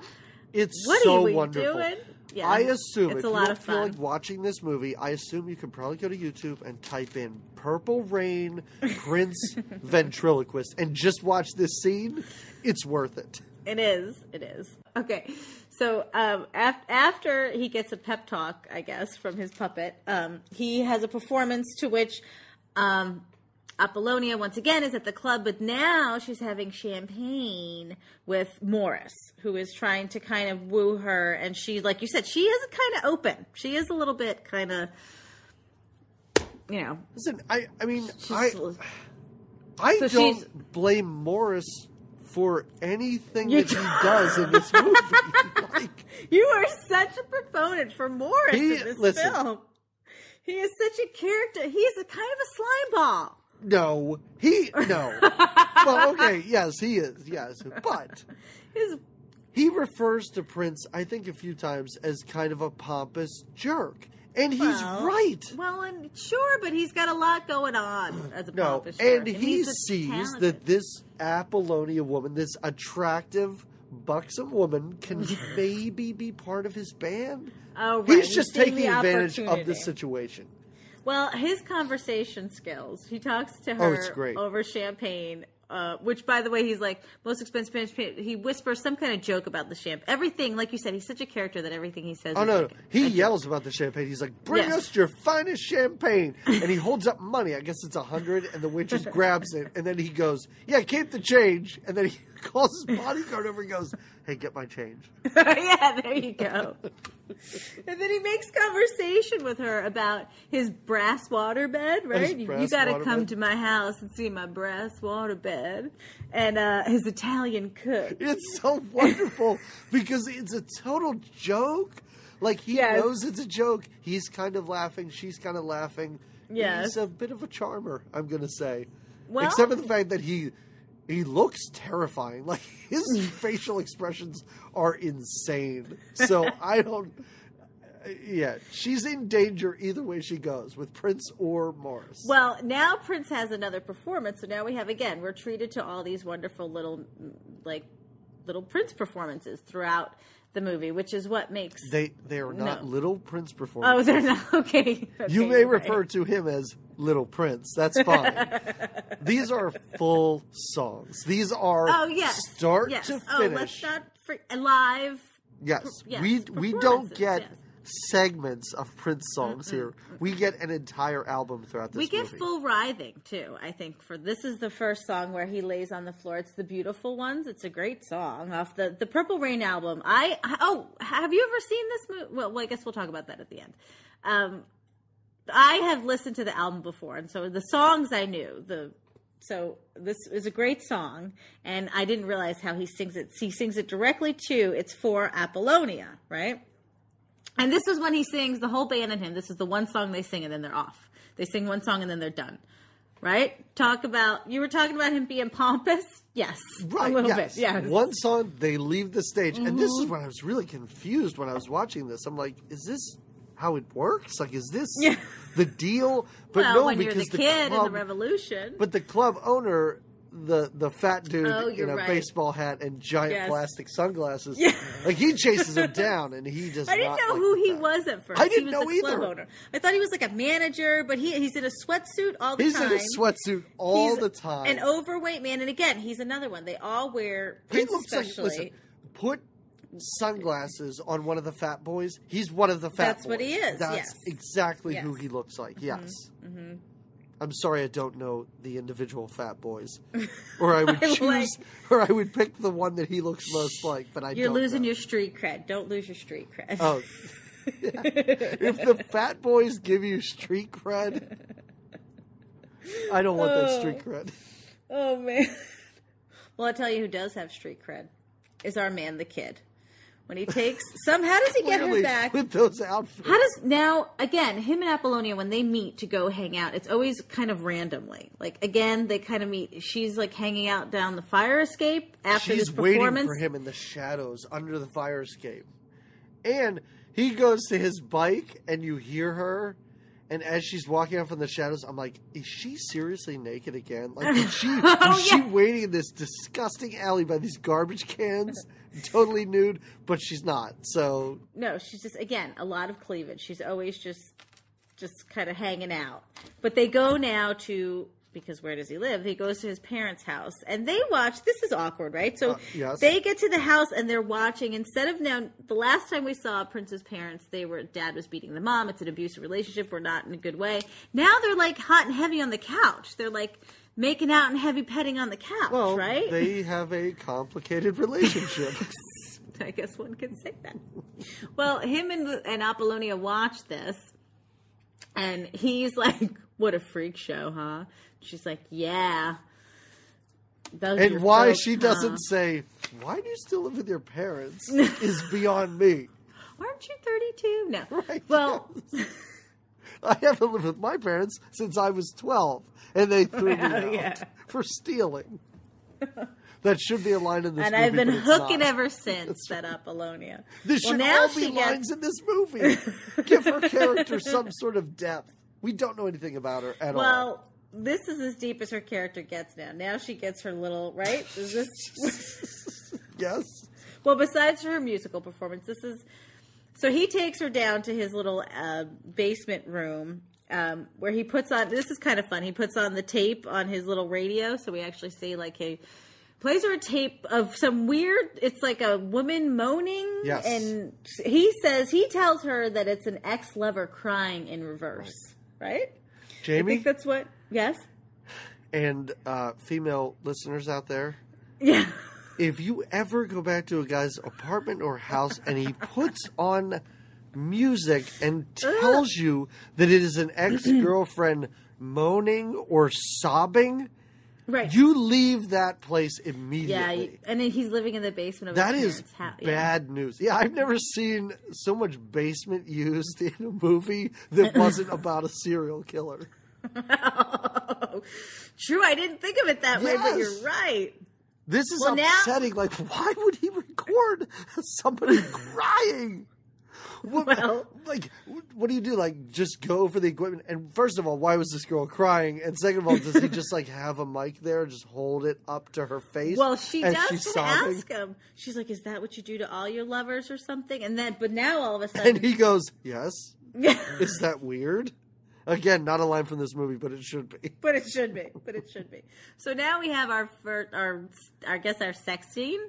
It's what so are we wonderful. doing? Yeah, I assume it's if a you lot don't of feel fun. like watching this movie, I assume you can probably go to YouTube and type in "Purple Rain Prince Ventriloquist" and just watch this scene. It's worth it. It is. It is. Okay. So um, af- after he gets a pep talk, I guess, from his puppet, um, he has a performance to which um, Apollonia once again is at the club, but now she's having champagne with Morris, who is trying to kind of woo her. And she, like you said, she is kind of open. She is a little bit kind of, you know, Listen, I, I mean, I, I So don't blame Morris for anything that he does in this movie. like, You are such a proponent for Morris He- in this listen. film. He is such a character. He's a kind of a slime ball. No, he, no. well, okay, yes, he is, yes, but. His He refers to Prince, I think, a few times as kind of a pompous jerk. And he's well, right. Well, and sure, but he's got a lot going on as a No, pompous jerk, and he sees talented- that this Apollonia woman, this attractive, buxom woman, can maybe be part of his band. Oh, right. He's just seeing taking advantage of the situation. Well, his conversation skills. He talks to Oh, her it's great. over champagne. Uh, which, by the way, he's like most expensive champagne. He whispers some kind of joke about the champagne. Everything, like you said, he's such a character that everything he says. Oh no, like he yells about the champagne. He's like, "Bring Yes. us your finest champagne!" And he holds up money. I guess it's a hundred, and the waitress grabs it, and then he goes, "Yeah, keep the change." And then he calls his bodyguard over and goes, "Hey, get my change." yeah, there you go. and then he makes conversation with her about his brass waterbed, right? His You, got to come to my house and see my brass waterbed, and uh, his Italian cook. It's so wonderful because it's a total joke. Like he Yes. knows it's a joke. He's kind of laughing. She's kind of laughing. Yes. He's a bit of a charmer, I'm gonna say. Well- Except for the fact that he he looks terrifying. Like his facial expressions are insane. So I don't. yeah, she's in danger either way she goes with Prince or Morris. Well, now Prince has another performance, so now we have again we're treated to all these wonderful little like little Prince performances throughout the movie, which is what makes they they are not No. little Prince performers. Oh, they're not okay. you okay, may you're refer right. to him as Little Prince. That's fine. These are full songs. These are Oh yes, start yes. to Oh, finish. let's not live. Yes, yes, we we don't get yes. Segments of Prince songs here. We get an entire album throughout this We get movie. full writhing too. I think for this is the first song where he lays on the floor. It's the beautiful ones. It's a great song off the the Purple Rain album. I oh, have you ever seen this movie? Well, well, I guess we'll talk about that at the end. Um, I have listened to the album before, and so the songs I knew. The so this is a great song, and I didn't realize how he sings it. He sings it directly to "It's for Apollonia," right? And this is when he sings the whole band and him. This is the one song they sing, and then they're off. They sing one song and then they're done. Right? Talk about you were talking about him being pompous. Yes, Right, a little yes. bit. Yes. One song, they leave the stage. And this Mm-hmm. is when I was really confused when I was watching this. I'm like, is this how it works? Like, is this Yeah. the deal? But well, no, because the kid club, in the revolution. But the club owner, the the fat dude Oh, in a right. baseball hat and giant Yes. plastic sunglasses, Yeah. like he chases him down, and he just. I didn't know who he was at first. I didn't he was know either. owner. I thought he was like a manager, but he he's in a sweatsuit all the He's time. He's in a sweatsuit all He's the time. An overweight man, and again, he's another one. They all wear he looks like listen. Put sunglasses on one of the fat boys. He's one of the fat That's boys. what he is, That's yes. exactly who Yes. Mm-hmm. he looks like. Yes. I'm sorry, I don't know the individual fat boys, or I would I choose, like- or I would pick the one that he looks most like. But I You're losing know. your street cred. Don't lose your street cred. Oh, if the fat boys give you street cred, I don't want that street oh. cred. Oh man. Well, I'll tell you who does have street cred is our man, the kid. When he takes some, how does he get her back? with those outfits. How does now again him and Apollonia when they meet to go hang out? It's always kind of randomly. Like again, they kind of meet. She's like hanging out down the fire escape after She's this waiting performance. for him in the shadows under the fire escape. And he goes to his bike, and you hear her. And as she's walking out from the shadows, I'm like, is she seriously naked again? Like, is she, Oh, is she waiting in this disgusting alley by these garbage cans, totally nude? But she's not. So, No, she's just again a lot of cleavage. She's always just just kind of hanging out. But they go now to because where does he live? He goes to his parents' house and they watch. This is awkward, right? So Uh, yes. they get to the house and they're watching instead of now. The last time we saw Prince's parents, they were dad was beating the mom. It's an abusive relationship. We're not in a good way. Now they're like hot and heavy on the couch. They're like making out and heavy petting on the couch, well, right? they have a complicated relationship. I guess one could say that. Well, him and, and Apollonia watch this, and he's like, "What a freak show, huh?" She's like, "Yeah." Those and why folks, she huh? doesn't say, why do you still live with your parents, is beyond me. Aren't you thirty-two? No. Right, Well, I haven't lived with my parents since I was 12, and they threw me out yeah. for stealing. That should be a line in this and movie. And I've been hooking not. ever since that Apollonia. This well, should now all be gets- lines in this movie. Give her character some sort of depth. We don't know anything about her at all. Well, this is as deep as her character gets now. Now she gets her little right. Is this? Yes. Well, besides her musical performance, this is so he takes her down to his little uh, basement room um, where he puts on. This is kind of fun. He puts on the tape on his little radio, so we actually see like he plays her a tape of some weird. It's like a woman moaning, Yes. and he says he tells her that it's an ex lover crying in reverse. Right? I Jamie think that's what. Yes. and uh, female listeners out there, Yeah. if you ever go back to a guy's apartment or house and he puts on music and tells you that it is an ex girlfriend moaning or sobbing, Right. you leave that place yeah, immediately. you- and then he's living in the basement of That his is parents' house. Yeah. bad news. Yeah, I've never seen so much basement used in a movie that wasn't about a serial killer. True, I didn't think of it that way, but you're right. This is Well, now- upsetting. Like, why would he record somebody crying? What, Well- like, what do you do? Like, just go for the equipment? And first of all, why was this girl crying? And second of all, does he just like have a mic there, and just hold it up to her face? Well, she does she's to sobbing? ask him. She's like, "Is that what you do to all your lovers or something?" And then, but now all of a sudden, And he goes, "Yes." Is that weird? Again, not a line from this movie, but it should be. but it should be. But it should be. So now we have our first, our I guess our sex scene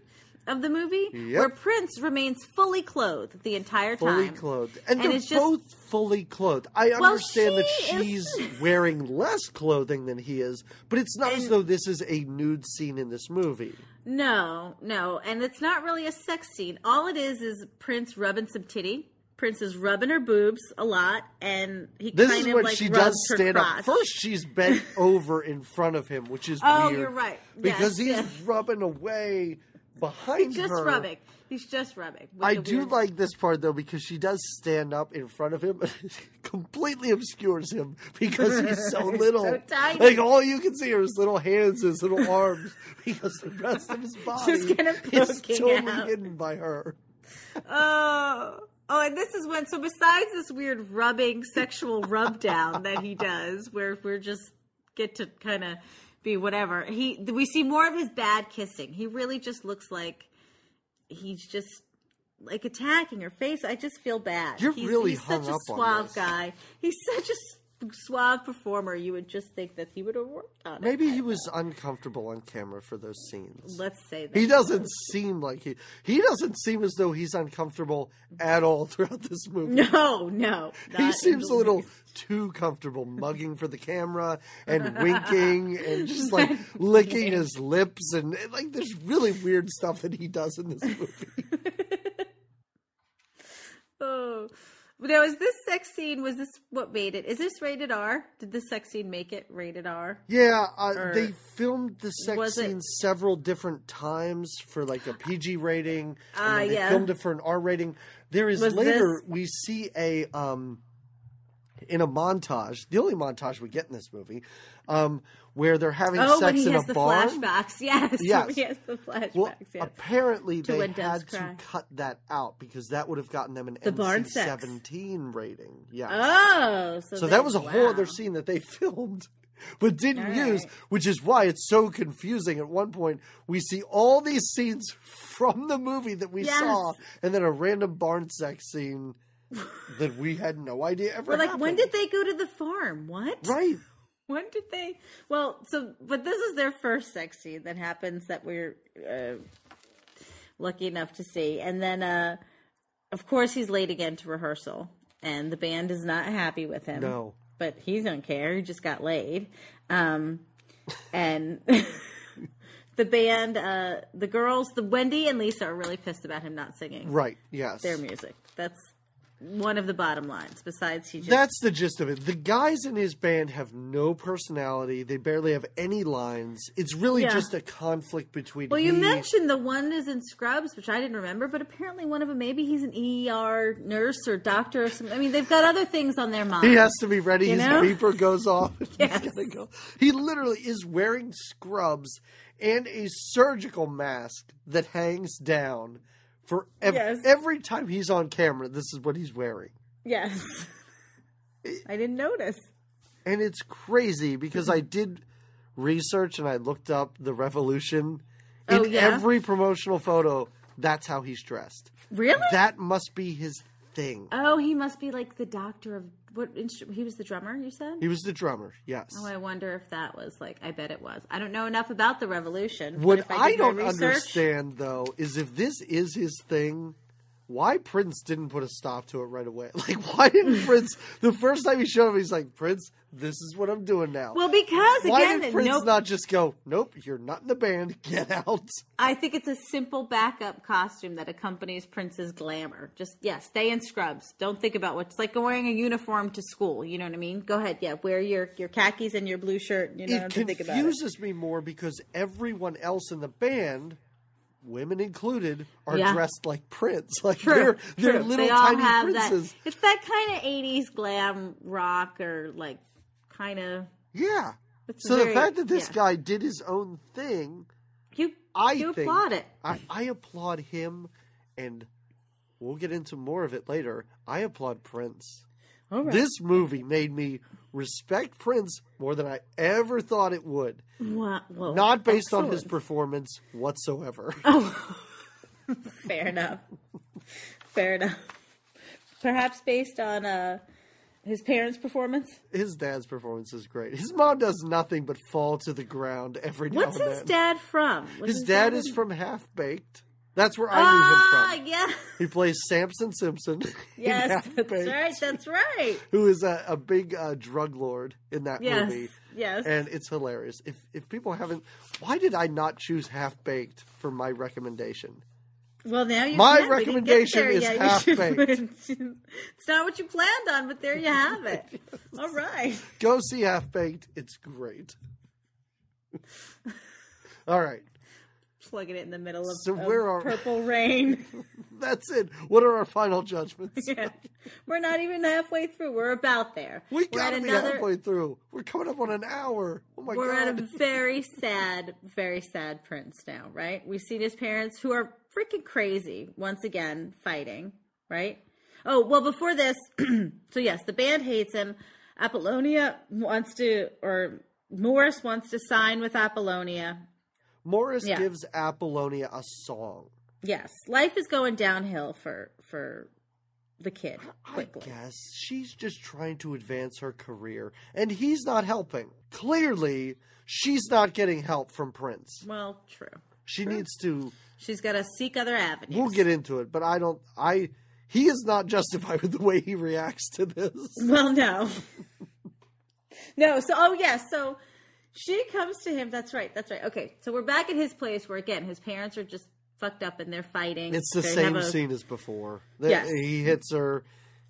of the movie Yep. where Prince remains fully clothed the entire Fully time. Fully clothed, and, And they're just- both fully clothed. I understand that she she's is- wearing less clothing than he is, but it's not as though this is a nude scene in this movie. No, no, and it's not really a sex scene. All it is is Prince rubbing some titty. Prince is rubbing her boobs a lot, and he This kind is of when like she rubs does her stand crotch. up. First, she's bent over in front of him, which is Oh, weird. you're right. because Yes, he's yes. rubbing away behind He's just her. rubbing. He's just rubbing. I do weird- like this part though because she does stand up in front of him, completely obscures him because he's so little. so tiny. Like all you can see are his little hands, his little arms, because the rest of his body Just kind of is totally out. hidden by her. Oh, oh, and this is when. So besides this weird rubbing, sexual rub down that he does, where we're just get to kind of be whatever. He we see more of his bad kissing. He really just looks like he's just like attacking her face. I just feel bad. You're he's, really he's such a suave guy. He's such a suave performer. You would just think that he would have worked on it. Maybe he was uncomfortable on camera for those scenes. Let's say that He doesn't seem like he. He doesn't seem as though he's uncomfortable at all throughout this movie. No, no. he seems a little least. too comfortable, mugging for the camera and winking and just like licking his lips and like there's really weird stuff that he does in this movie. Oh. Now, is this sex scene, was this what made it? Is this rated R? Did this sex scene make it rated R? Yeah, uh, they filmed the sex was it- scene several different times for like a PG rating. Ah, then they yeah. filmed it for an R rating. There is Was later this- we see a um in a montage, the only montage we get in this movie, um, where they're having Oh, sex he in has a the barn. flashbacks. Yes. Yes. He has the flashbacks. Well, yes. apparently To they had to cut that out because that would have gotten them an The. NC-17 rating. Yeah. Oh. So, so they- that was a whole other scene that they filmed but didn't All use, which is why it's so confusing. At one point, we see all these scenes from the movie that we Yes. saw, and then a random barn sex scene that we had no idea ever We're like, when did they go to the farm? What? Right. When did they? Well, so but this is their first sex scene that happens that we're uh, lucky enough to see, and then uh, of course he's late again to rehearsal, and the band is not happy with him. No. but he don't care. He just got laid, um, and. The band, uh, the girls, the Wendy and Lisa are really pissed about him not singing Right. Yes. their music. That's one of the bottom lines. Besides, he just That's the gist of it. The guys in his band have no personality. They barely have any lines. It's really Yeah. just a conflict between. Well, you mentioned the one is in Scrubs, which I didn't remember, but apparently one of them, maybe he's an ER nurse or doctor or something. I mean, they've got other things on their mind. He has to be ready. You His know? beeper goes off. He's Yes. gotta go. He literally is wearing scrubs and a surgical mask that hangs down for ev- Yes. every time he's on camera. This is what he's wearing, Yes. I didn't notice. and it's crazy because I did research and I looked up the Revolution. In Oh, yeah? every promotional photo, that's how he's dressed. Really? That must be his thing. oh, he must be like the doctor of what instrument? He was the drummer, you said? He was the drummer. Yes. Oh, I wonder if that was like, I bet it was. I don't know enough about the revolution. What if I, don't research- understand though is if this is his thing, why Prince didn't put a stop to it right away? Like, why didn't Prince the first time he showed up, he's like, Prince, this is what I'm doing now. Well, because why again, did Prince nope, not just go, Nope, you're not in the band, get out? I think it's a simple backup costume that accompanies Prince's glamour. Just yeah, stay in scrubs. Don't think about what it's like wearing a uniform to school. You know what I mean? Go ahead, yeah, wear your your khakis and your blue shirt. You know, it don't think about it. confuses me more because everyone else in the band, women included, are Yeah. dressed like Prince. Like True, they're they're true. little they tiny princes. that. It's that kind of '80s glam rock or like kind of Yeah. So very- the fact that this yeah. guy did his own thing you. I you think- applaud it. I, I applaud him and we'll get into more of it later. I applaud Prince. All right. This movie made me respect Prince more than I ever thought it would. Wow. Whoa, Not based on his performance whatsoever. Oh, fair enough. Fair enough. Perhaps based on uh, his parents' performance. His dad's performance is great. His mom does nothing but fall to the ground every now What's and his dad from? Was His dad in- is from Half Baked. That's where I Ah, knew him from. yeah. He plays Samson Simpson. Yes, that's right. That's right. Who is a, a big uh, drug lord in that Yes. movie. Yes. And it's hilarious. If if people haven't, why did I not choose Half Baked for my recommendation? well, now you My can. Recommendation is yet. Half-baked. it's not what you planned on, but there you have it. All right. Go see Half Baked. It's great. All right, Plugging it in the middle of, So of where are- Purple Rain. that's it. What are our final judgments? Yeah. We're not even halfway through. We're about there. We We're gotta be another. halfway through. We're coming up on an hour. Oh my We're god! at a very sad, very sad prince now, right? We've seen his parents who are freaking crazy once again fighting, right? Oh, well, before this, so yes, the band hates him. Apollonia wants to, or Morris wants to sign with Apollonia. Morris Yeah. gives Apollonia a song. Yes, life is going downhill for for the kid I quickly. guess she's just trying to advance her career, and he's not helping. Clearly, she's not getting help from Prince. Well, true. She needs to. She's got to seek other avenues. We'll get into it, but I don't. I. He is not justified with the way he reacts to this. Well, no. no, so, oh, yeah, so she comes to him. That's right, that's right. Okay, so we're back at his place where, again, his parents are just fucked up and they're fighting. It's the They same a- scene as before. Yes. He hits her,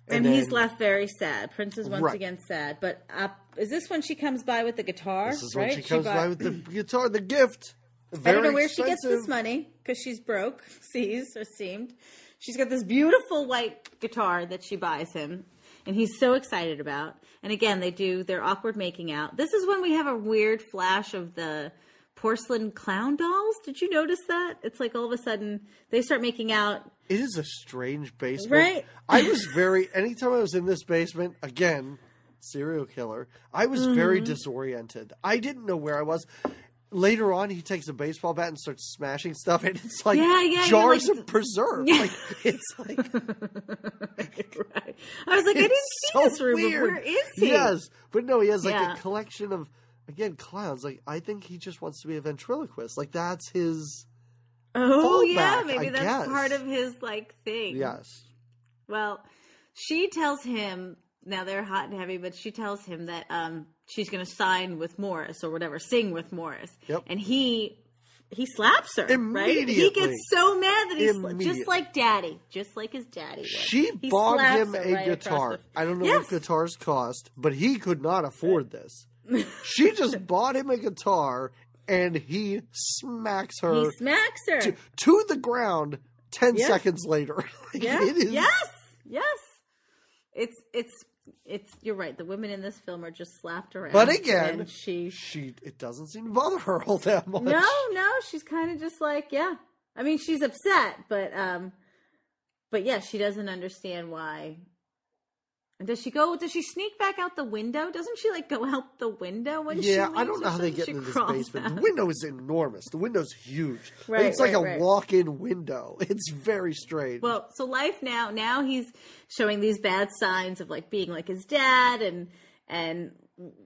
And, and, he's then left very sad. Prince is once Right. again sad. But uh, is this when she comes by with the guitar? This is right? when she comes bought- by with the guitar, the gift. I don't know Very where she gets this money because she's broke, sees or seemed. She's got this beautiful white guitar that she buys him, and he's so excited about. And again, they do their awkward making out. This is when we have a weird flash of the porcelain clown dolls. Did you notice that? It's like all of a sudden they start making out. It is a strange basement. Right. I was very anytime I was in this basement, again, serial killer, I was very Mm-hmm. disoriented. I didn't know where I was. Later on he takes a baseball bat and starts smashing stuff and it's like Yeah, yeah, jars like- of preserve. Yeah. Like it's like right. I was like, I didn't see so this room. weird. Where is he? Yes. But no, he has like a collection of again clowns. Like I think he just wants to be a ventriloquist. Like that's his Oh yeah, maybe I that's guess. part of his like thing. yes. Well, she tells him now they're hot and heavy, but she tells him that um, she's going to sign with Morris or whatever, sing with Morris. Yep. And he he slaps her. Right? He gets so mad that he's just like Daddy, just like his daddy. Was. She He bought him a right guitar. the- I don't know Yes. what guitars cost, but he could not afford this. she just bought him a guitar and he smacks her He smacks her. to, to the ground 10 Yeah. seconds later. Like, Yeah. is- Yes. Yes. It's it's it's. You're right. The women in this film are just slapped around. But again, and she She it doesn't seem to bother her all that much. No, no, she's kind of just like, yeah. I mean, she's upset, but um, but yeah, she doesn't understand why. And does she go? Does she sneak back out the window? Doesn't she like go out the window when she? Yeah, I don't know how they get into this basement. out. The window is enormous. The window's huge. Like, Right, it's like a right. walk-in window. It's very strange. Well, so life now. Now he's showing these bad signs of like being like his dad, and and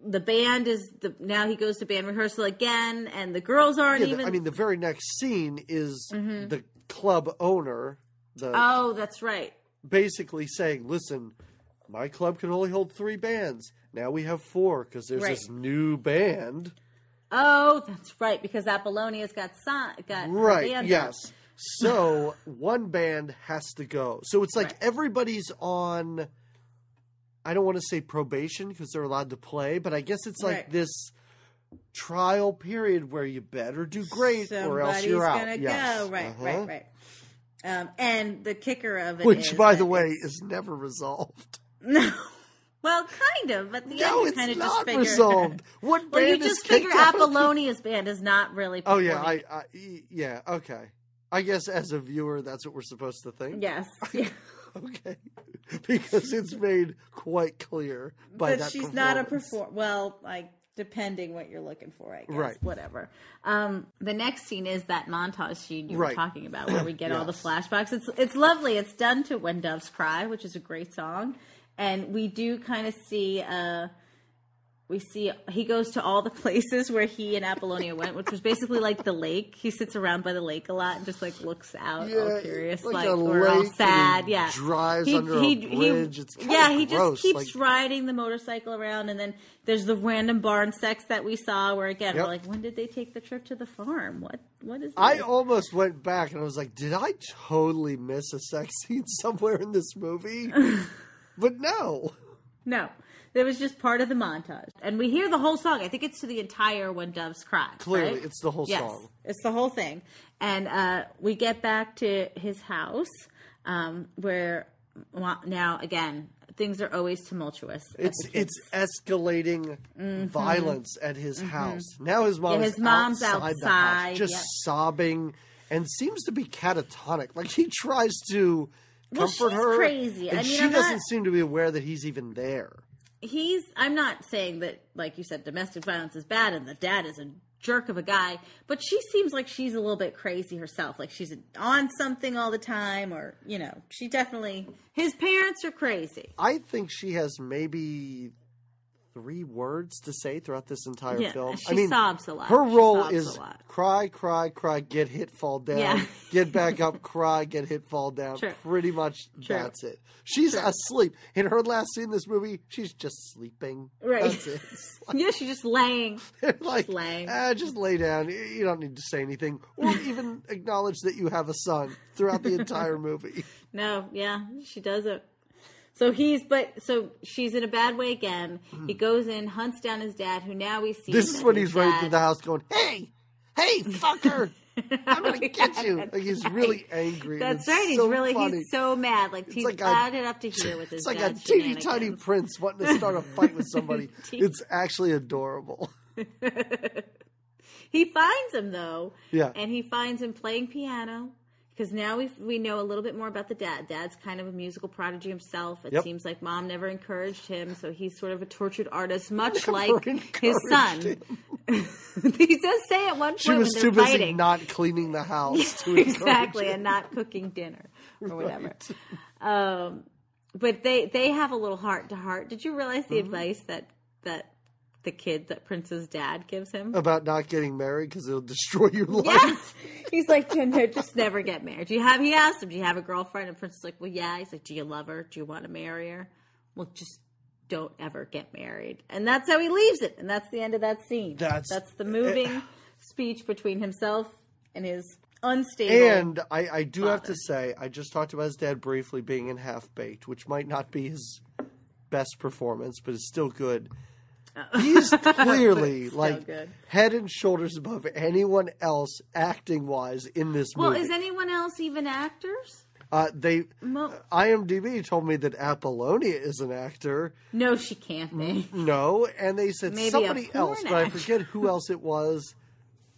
the band is the now he goes to band rehearsal again, and the girls aren't Yeah, the- even. I mean, the very next scene is Mhm. the club owner, the oh, that's right. basically saying, "Listen, my club can only hold three bands. Now we have four because there's Right. this new band." Oh, that's right, because Apollonia's got si- got Right? band Yes. up. So one band has to go. So it's like Right. everybody's on. I don't want to say probation because they're allowed to play, but I guess it's like Right. this trial period where you better do great or else you're out. gonna Yes. go. Right, Uh-huh. right, right. Um, and the kicker of it Which, by the way, is never resolved. no. Well, kind of. At the No, end, kind of just not figure. resolved. What well, you just figure? Apollonia's band is not really. Oh yeah. I, I yeah okay. I guess as a viewer, that's what we're supposed to think. Yes. Yeah. Okay. because it's made quite clear by but that she's not a perform. Well, like depending what you're looking for, I guess. Right. Whatever. Um, the next scene is that montage scene you were talking about, where we get all the flashbacks. It's it's lovely. It's done to "When Doves Cry," which is a great song, and we do kind of see. Uh, we see he goes to all the places where he and Apollonia went, which was basically like the lake. He sits around by the lake a lot and just like looks out, all curious, like like, or lake, all sad. he Yeah, drives under a bridge. It's kinda yeah, he gross, just keeps like- riding the motorcycle around, and then there's the random barn sex that we saw. Where again, Yep. we're like, when did they take the trip to the farm? What what is? This? I almost went back and I was like, did I totally miss a sex scene somewhere in this movie? but no. no, it was just part of the montage, and we hear the whole song. I think it's to the entire "When Doves Cry." Clearly, right? it's the whole Yes, song. it's the whole thing, and uh, we get back to his house um, where now again things are always tumultuous. It's it's escalating violence at his house. Now his mom Mm-hmm. Yeah, his mom's outside, outside, house, just yep. sobbing and seems to be catatonic. Like he tries to Well, comfort she's her, crazy. and I mean, she I'm doesn't not- seem to be aware that he's even there. he's i'm not saying that like you said domestic violence is bad and the dad is a jerk of a guy but she seems like she's a little bit crazy herself like she's on something all the time or you know she definitely his parents are crazy I think she has maybe three words to say throughout this entire Yeah, film. she I mean, sobs a lot. Her role is cry, cry, cry, get hit, fall down, Yeah. get back up, cry, get hit, fall down. True. Pretty much True. that's it. She's asleep. In her last scene in this movie, she's just sleeping. Right. That's it. Like, yeah she's just laying like laying. ah, just lay down. You don't need to say anything or even acknowledge that you have a son throughout the entire movie. no yeah she does it so he's but so she's in a bad way again he goes in hunts down his dad who now we see. This is when he's running dad- through the house going, hey, hey, fucker. I'm gonna oh, get you. Like he's right. really angry. That's right. He's so really funny. he's so mad. Like he's like a- added up to here with his It's like a teeny tiny prince wanting to start a fight with somebody. It's actually adorable. He finds him though, Yeah. and he finds him playing piano because now we we know a little bit more about the dad. Dad's kind of a musical prodigy himself. It Yep. seems like mom never encouraged him, so he's sort of a tortured artist, much like his son. he does say at one point She was too busy fighting, not cleaning the house to exactly, him. and not cooking dinner or whatever. Um, but they they have a little heart to heart. Did you realize the Mm-hmm. advice that that the kid that Prince's dad gives him? About not getting married because it'll destroy your life. Yes. He's like, no, no, just never get married. Do you have? He asked him, do you have a girlfriend? And Prince is like, well, yeah. He's like, do you love her? Do you want to marry her? Well, just don't ever get married. And that's how he leaves it. And that's the end of that scene. That's- that's the moving speech between himself and his unstable. And I, I do have to say, I just talked about his dad briefly being in Half Baked, which might not be his best performance, but is still good. He's clearly Still like good. head and shoulders above anyone else acting wise in this well, movie. Well, is anyone else even actors? uh, they Mo- IMDb told me that Apollonia is an actor. no, she can't be. No, and they said Maybe somebody else, but I forget who else it was.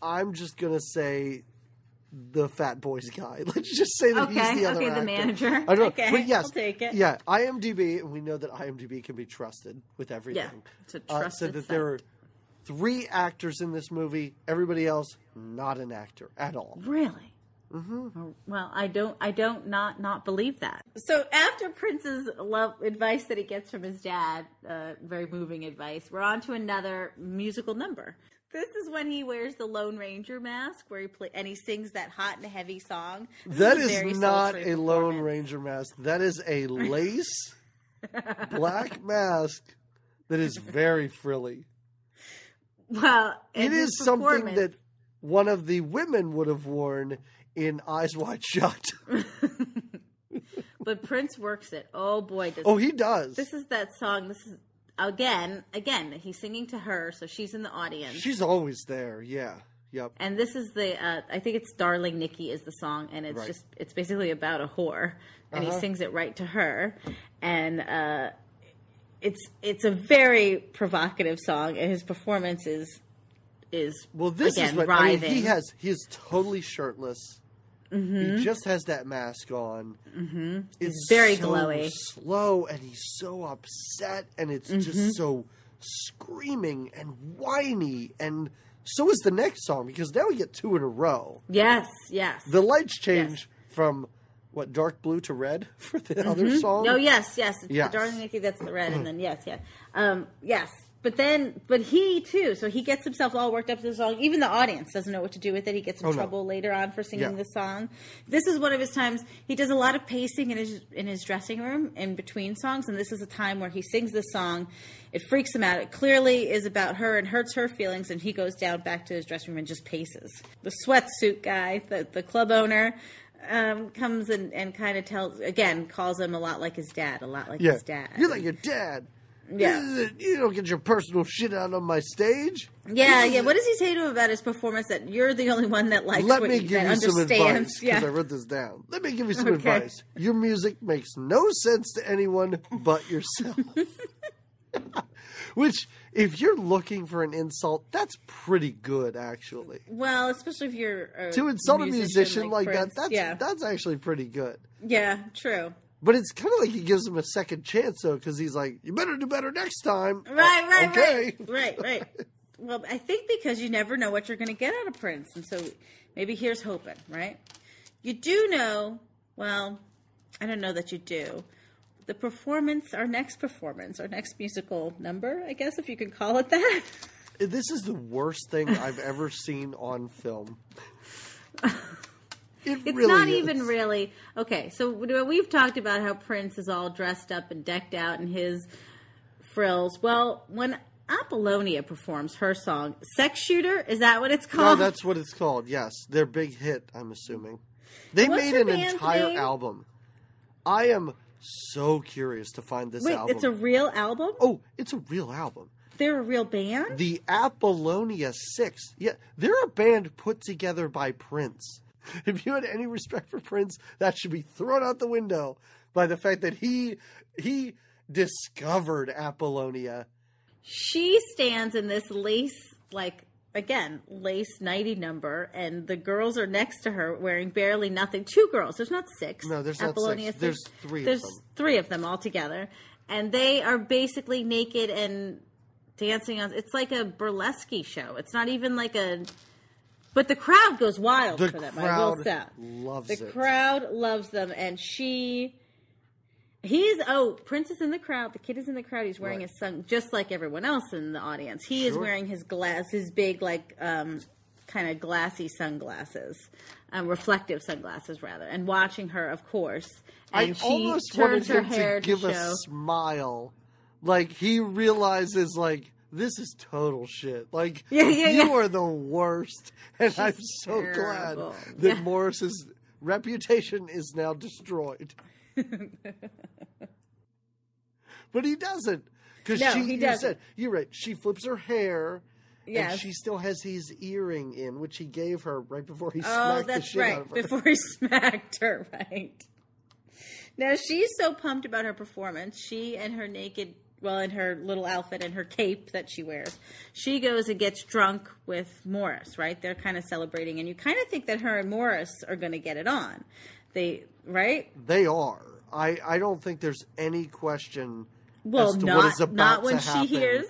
I'm just gonna say the Fat Boys guy. Let's just say that he's the other okay, the manager. I don't Okay, but yes, I'll take it. Yeah, IMDb, and we know that IMDb can be trusted with everything. Yeah, it's a Uh, trusted said that site. there are three actors in this movie. Everybody else, not an actor at all. Really? Mm-hmm. Well, I don't, I don't not not believe that. So after Prince's love advice that he gets from his dad, uh, very moving advice, we're on to another musical number. This is when he wears the Lone Ranger mask, where he play and he sings that hot and heavy song. This That is very not a Lone. Ranger mask. That is a lace black mask that is very frilly. Well, It is something that one of the women would have worn in Eyes Wide Shut. But Prince works it. Oh boy, does oh, he does. this is that song. This is again, again. He's singing to her, so she's in the audience. She's always there. Yeah. Yep. and this is the uh, I think it's "Darling Nikki" is the song, and it's Right. just it's basically about a whore, and Uh-huh. he sings it right to her, and uh, it's it's a very provocative song, and his performance is is Well, this again is what I mean. He has. He is totally shirtless. He just has that mask on. Mm-hmm. It's Mm-hmm. very so glowy. slow, and he's so upset, and it's Mm-hmm. just so screaming and whiny. And so is the next song because now we get two in a row. Yes, yes. The lights change from what dark blue to red for the other song. Oh yes, yes. It's Yes. the Darling Nikki. That's the red, and then yes, yes, um, yes. But then, but he too. So he gets himself all worked up to the song. Even the audience doesn't know what to do with it. He gets in Oh, no. trouble later on for singing Yeah. the song. This is one of his times. He does a lot of pacing in his in his dressing room in between songs, and this is a time where he sings this song. It freaks him out. It clearly is about her and hurts her feelings, and he goes down back to his dressing room and just paces. The sweatsuit guy, the the club owner. Um, comes and, and kind of tells again calls him a lot like his dad, a lot like yeah, his dad. you're like your dad. Yeah. You don't get your personal shit out on my stage. Yeah, yeah. What does he say to him about his performance? That you're the only one that likes Let what me you, give that you some advice understands. because Yeah. I wrote this down. Let me give you some Okay. advice. Your music makes no sense to anyone but yourself. Which, if you're looking for an insult, that's pretty good, actually. Well, especially if you're a To insult a musician like, that, Prince. that's yeah, that's actually pretty good. yeah, true. But it's kind of like he gives him a second chance, though, because he's like, "You better do better next time." Right, right, okay. right, right, right. Well, I think because you never know what you're going to get out of Prince, and so maybe here's hoping. Right? You do know. Well, I don't know that you do. The performance, our next performance, our next musical number, I guess if you can call it that. This is the worst thing I've ever seen on film. It It's really not is. even really okay. So we- we've talked about how Prince is all dressed up and decked out in his frills. Well, when Apollonia performs her song "Sex Shooter," is that what it's No, called? that's what it's called. Yes, their big hit. I'm assuming they What's made an entire name? album. I am so curious to find this Wait, album. it's a real album. oh, it's a real album. They're a real band. The Apollonia Six. Yeah, they're a band put together by Prince. If you had any respect for Prince, that should be thrown out the window by the fact that he he discovered Apollonia. she stands in this lace, like again, lace nighty number, and the girls are next to her wearing barely nothing. Two girls. There's not six. No, there's not Apollonia six. There's three of There's them. three of them all together, and they are basically naked and dancing on. It's like a burlesque show. It's not even like a. But the crowd goes wild The for them. I will crowd say. loves The it. crowd loves them, and she. He's oh, Prince is in the crowd. The kid is in the crowd. He's wearing Right. his sun just like everyone else in the audience. He is wearing his glass, his big like um, kind of glassy sunglasses, um, reflective sunglasses rather, and watching her, of course. And I she almost wanted her him hair to give to a smile, like he realizes like this is total shit. Like Yeah, yeah, you yeah. are the worst, and I'm so terrible. glad that. Morris's reputation is now destroyed. but he doesn't, because No, she. he you doesn't. said you're right. She flips her hair. Yes. And she still has his earring in, which he gave her right before he Oh, smacked the that's shit out of her. Before he smacked her, right. Now she's so pumped about her performance. She and her naked, well, in her little outfit and her cape that she wears, she goes and gets drunk with Morris, right? They're kind of celebrating, and you kind of think that her and Morris are going to get it on. They, right? They are. I, I don't think there's any question Well, as to not what is about not when she hears.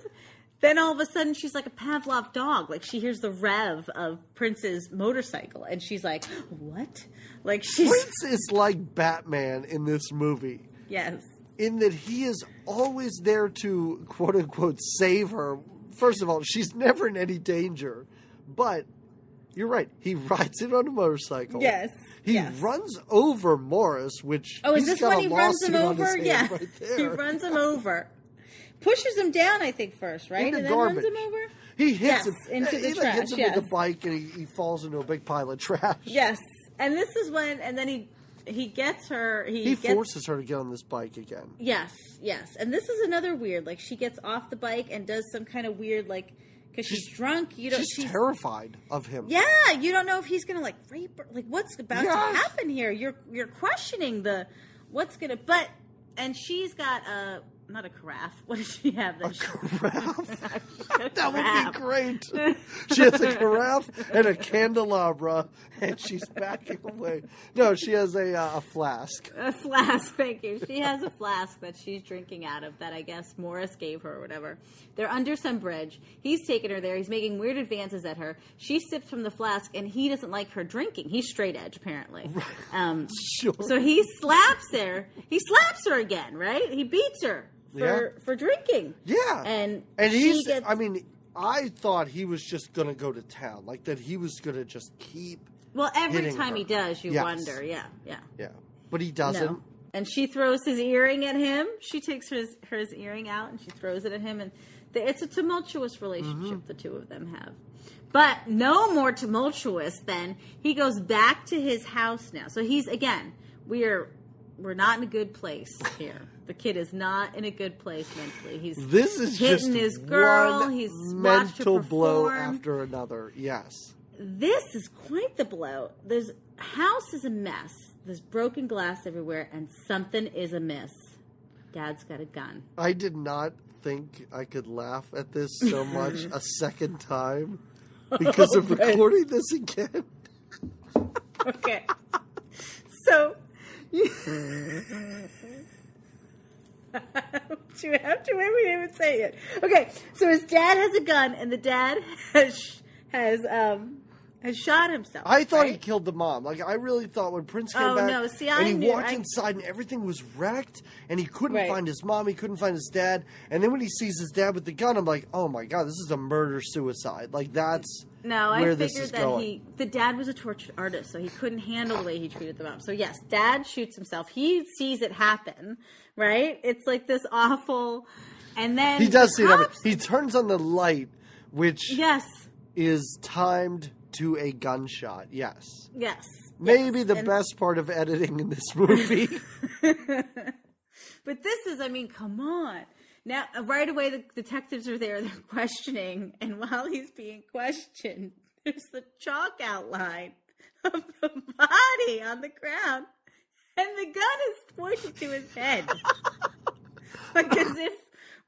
Then all of a sudden she's like a Pavlov dog. Like she hears the rev of Prince's motorcycle, and she's like, "What?" Like she's Prince is like Batman in this movie, yes. In that he is always there to quote unquote save her. First of all, she's never in any danger, but you're right. He rides it on a motorcycle. Yes, He yes. runs over Morris, which Oh, is this when he runs him lawsuit on his over? Yeah, right he runs him over, pushes him down. I think first, right, Into and then garbage. runs him over. He hits Yes, him into he the like trash, hits him yes. with the bike, and he, he falls into a big pile of trash. Yes, and this is when, and then he he gets her. He, He gets, forces her to get on this bike again. Yes, yes, and this is another weird. Like she gets off the bike and does some kind of weird, like because she's, She's- drunk. You don't. She's, she's terrified of him. Yeah, you don't know if he's gonna like rape her. Like what's about Yes. to happen here? You're you're questioning the what's gonna. But and she's got a not a carafe. What does she have? That she, Carafe. That would be great. She has a carafe and a candelabra, and she's backing away. No, she has a uh, a flask. A flask, thank you. She has a flask that she's drinking out of that I guess Morris gave her or whatever. They're under some bridge. He's taken her there. He's making weird advances at her. She sips from the flask, and he doesn't like her drinking. He's straight edge, apparently. Um, Sure. so he slaps her. He slaps her again, right? He beats her for, Yeah. for drinking. Yeah, And and she he's. gets- I mean, I thought he was just gonna go to town, like that. He was gonna just keep. Well, every time her. he does, you Yes. wonder. Yeah, yeah. Yeah, but he doesn't. No. And she throws his earring at him. She takes his her earring out and she throws it at him, and the, it's a tumultuous relationship Mm-hmm. the two of them have. But no more tumultuous than he goes back to his house now. So he's again, we are we're not in a good place here. The kid is not in a good place mentally. He's This is hitting his girl. He's mental blow after another. Yes. this is quite the blow. There's house is a mess. There's broken glass everywhere, and something is amiss. Dad's got a gun. I did not think I could laugh at this so much a second time because of oh, recording this again. Okay. so you you have to? We didn't even say it. Okay, so his dad has a gun, and the dad has has um has shot himself. I thought he killed the mom. Like I really thought when Prince came Oh, back no, see, and I he knew- walked I- inside and everything was wrecked and he couldn't Right. find his mom, he couldn't find his dad. And then when he sees his dad with the gun, I'm like, oh my god, this is a murder suicide. Like that's No, I where this figured is that going. he the dad was a tortured artist, so he couldn't handle the way he treated the mom. So yes, dad shoots himself. He sees it happen, right? It's like this awful, and then He does the see it happen. He turns on the light, which Yes, is timed to a gunshot. Yes. yes. Maybe yes. the And- best part of editing in this movie. But this is, I mean, come on. Now, uh, right away, the detectives are there. They're questioning, and while he's being questioned, there's the chalk outline of the body on the ground, and the gun is pointed to his head, like as if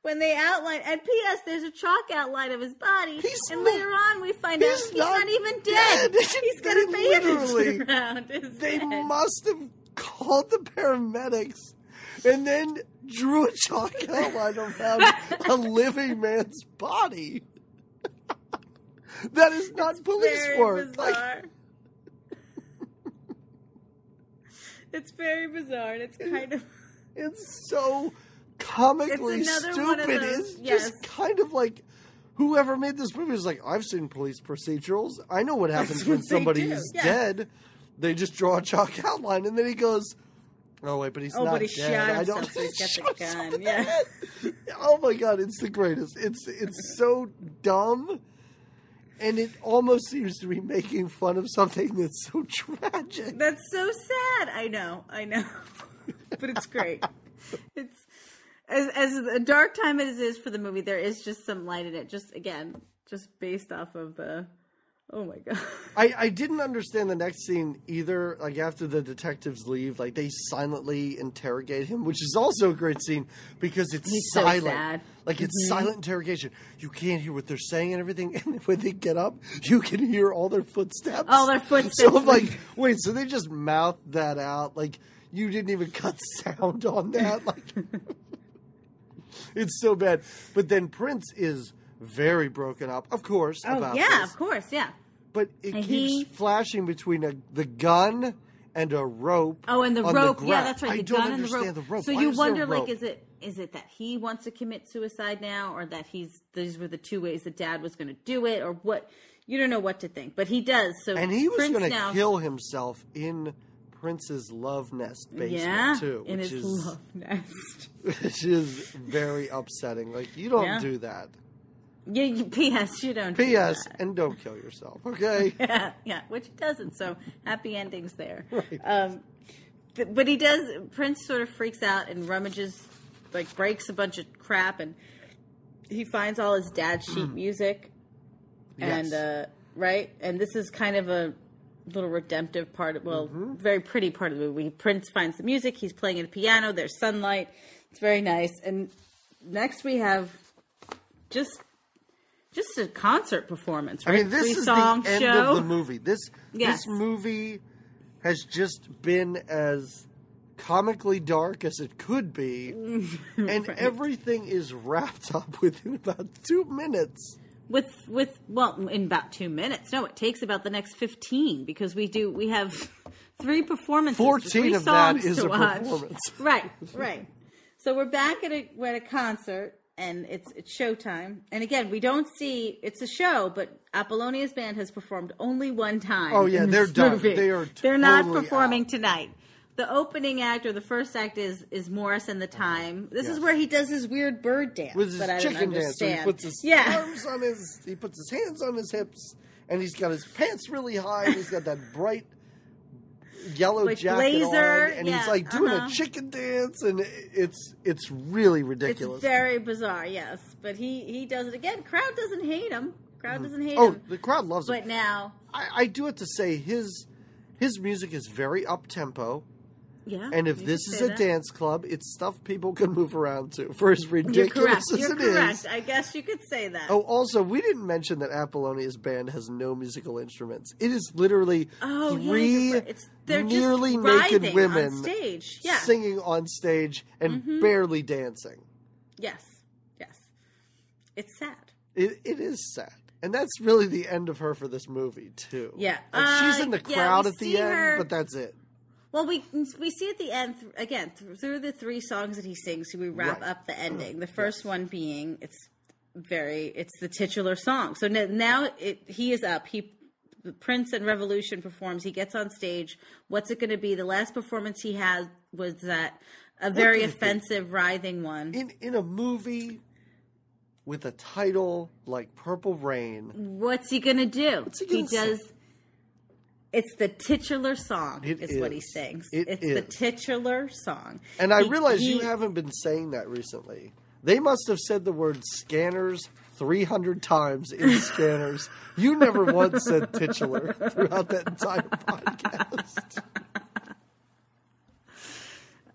when they outline. And P.S. There's a chalk outline of his body, He's and not- later on we find out he's he's not not, even dead. dead. He's got a bandage around his they head. must have called the paramedics and then drew a chalk outline around a living man's body. that is not police very work. Like, bizarre. it's very bizarre, and it's kind of it's so comically It's another one of stupid. those- it's yes. just kind of like whoever made this movie is like, I've seen police procedurals. I know what happens That's when what somebody do, is yeah. dead. They just draw a chalk outline, and then he goes. Oh wait, but he's Oh, not but he dead. I don't. so he's got the gun, yeah. Oh my god, it's the greatest. It's it's so dumb, and it almost seems to be making fun of something that's so tragic. that's so sad. I know, I know, but it's great. It's as as a dark time as it is for the movie. There is just some light in it. Just again, just based off of the. Oh my god. I, I didn't understand the next scene either. Like after the detectives leave, like they silently interrogate him, which is also a great scene because it's He's so silent. sad. Like it's mm-hmm. silent interrogation. You can't hear what they're saying and everything. And when they get up, you can hear all their footsteps. All their footsteps. So I'm like, wait, so they just mouthed that out? Like you didn't even cut sound on that? Like it's so bad. But then Prince is very broken up, of course. Oh about yeah, this of course, yeah. but it And keeps he- flashing between a, the gun and a rope. Oh, and the rope. yeah, that's right. I The don't gun and the rope. the rope. So Why you wonder, like, is it is it that he wants to commit suicide now, or that he's these were the two ways that Dad was going to do it, or what? You don't know what to think, but he does. So and he was going to kill himself in Prince's love nest basement yeah, too, which his is love nest. which is very upsetting. Like you don't Yeah. do that. Yeah, you, P.S. You don't. do P.S. that. and don't kill yourself. Okay. yeah, yeah, which he doesn't. So happy endings there. Right. Um, th- but he does. Prince sort of freaks out and rummages, like breaks a bunch of crap, and he finds all his dad's sheet music, and Yes. uh, right, and this is kind of a little redemptive part. Of, well, Mm-hmm. very pretty part of the movie. Prince finds the music. He's playing the piano. There's sunlight. It's very nice. And next we have just just a concert performance. I mean, this Three is song the end show. of the movie. This Yes. this movie has just been as comically dark as it could be, and everything is wrapped up within about two minutes. With with well in about two minutes. No, it takes about the next fifteen because we do we have three performances. Fourteen three of that is to a watch. performance. Right, right. So we're back at a we're at a concert and it's it's showtime. And again, we don't see it's a show, but Apollonia's band has performed only one time. Oh, yeah, they're this done. movie. They are Totally They're not performing out. tonight. The opening act or the first act is is Morris and the Time. This is where he does his weird bird dance With his that I don't chicken dance, understand. he puts his yeah. arms on his, he puts his hands on his hips, and he's got his pants really high, and he's got that bright yellow Like jacket blazer, on, and yeah, he's like doing uh-huh. a chicken dance, and it's it's really It's ridiculous. very bizarre, yes. But he he does it again. Crowd doesn't hate him. Crowd doesn't hate oh, him. Oh, the crowd loves But him. But now, I, I do have to say his his music is very up tempo, yeah. and if this is a that. dance club, it's stuff people can move around to. For as you're ridiculous correct. as You're it correct. is. I guess you could say that. Oh, also, we didn't mention that Apollonia's band has no musical instruments. It is literally Oh, yeah, three. They're nearly just naked women on stage. Yeah. Mm-hmm. singing on stage and barely dancing. Yes. Yes. It's sad. It, it is sad. And that's really the end of her for this movie, too. Yeah. Like, she's Uh, in the crowd we at the end, her- but that's it. Well, we we see at the end again th- through the three songs that he sings. We wrap Right. up the ending. The first one being it's very it's the titular song. So now it, he is up. He the Prince and Revolution performs. He gets on stage. What's it going to be? The last performance he had was that a very could it be? offensive, writhing one. In, in a movie with a title like Purple Rain, What's he going to do? he gonna say? does. It's the titular song. It is, what he sings. It it's the titular song. and I He- realize he- you haven't been saying that recently. They must have said the word scanners 300 times in scanners. You never once said titular throughout that entire podcast.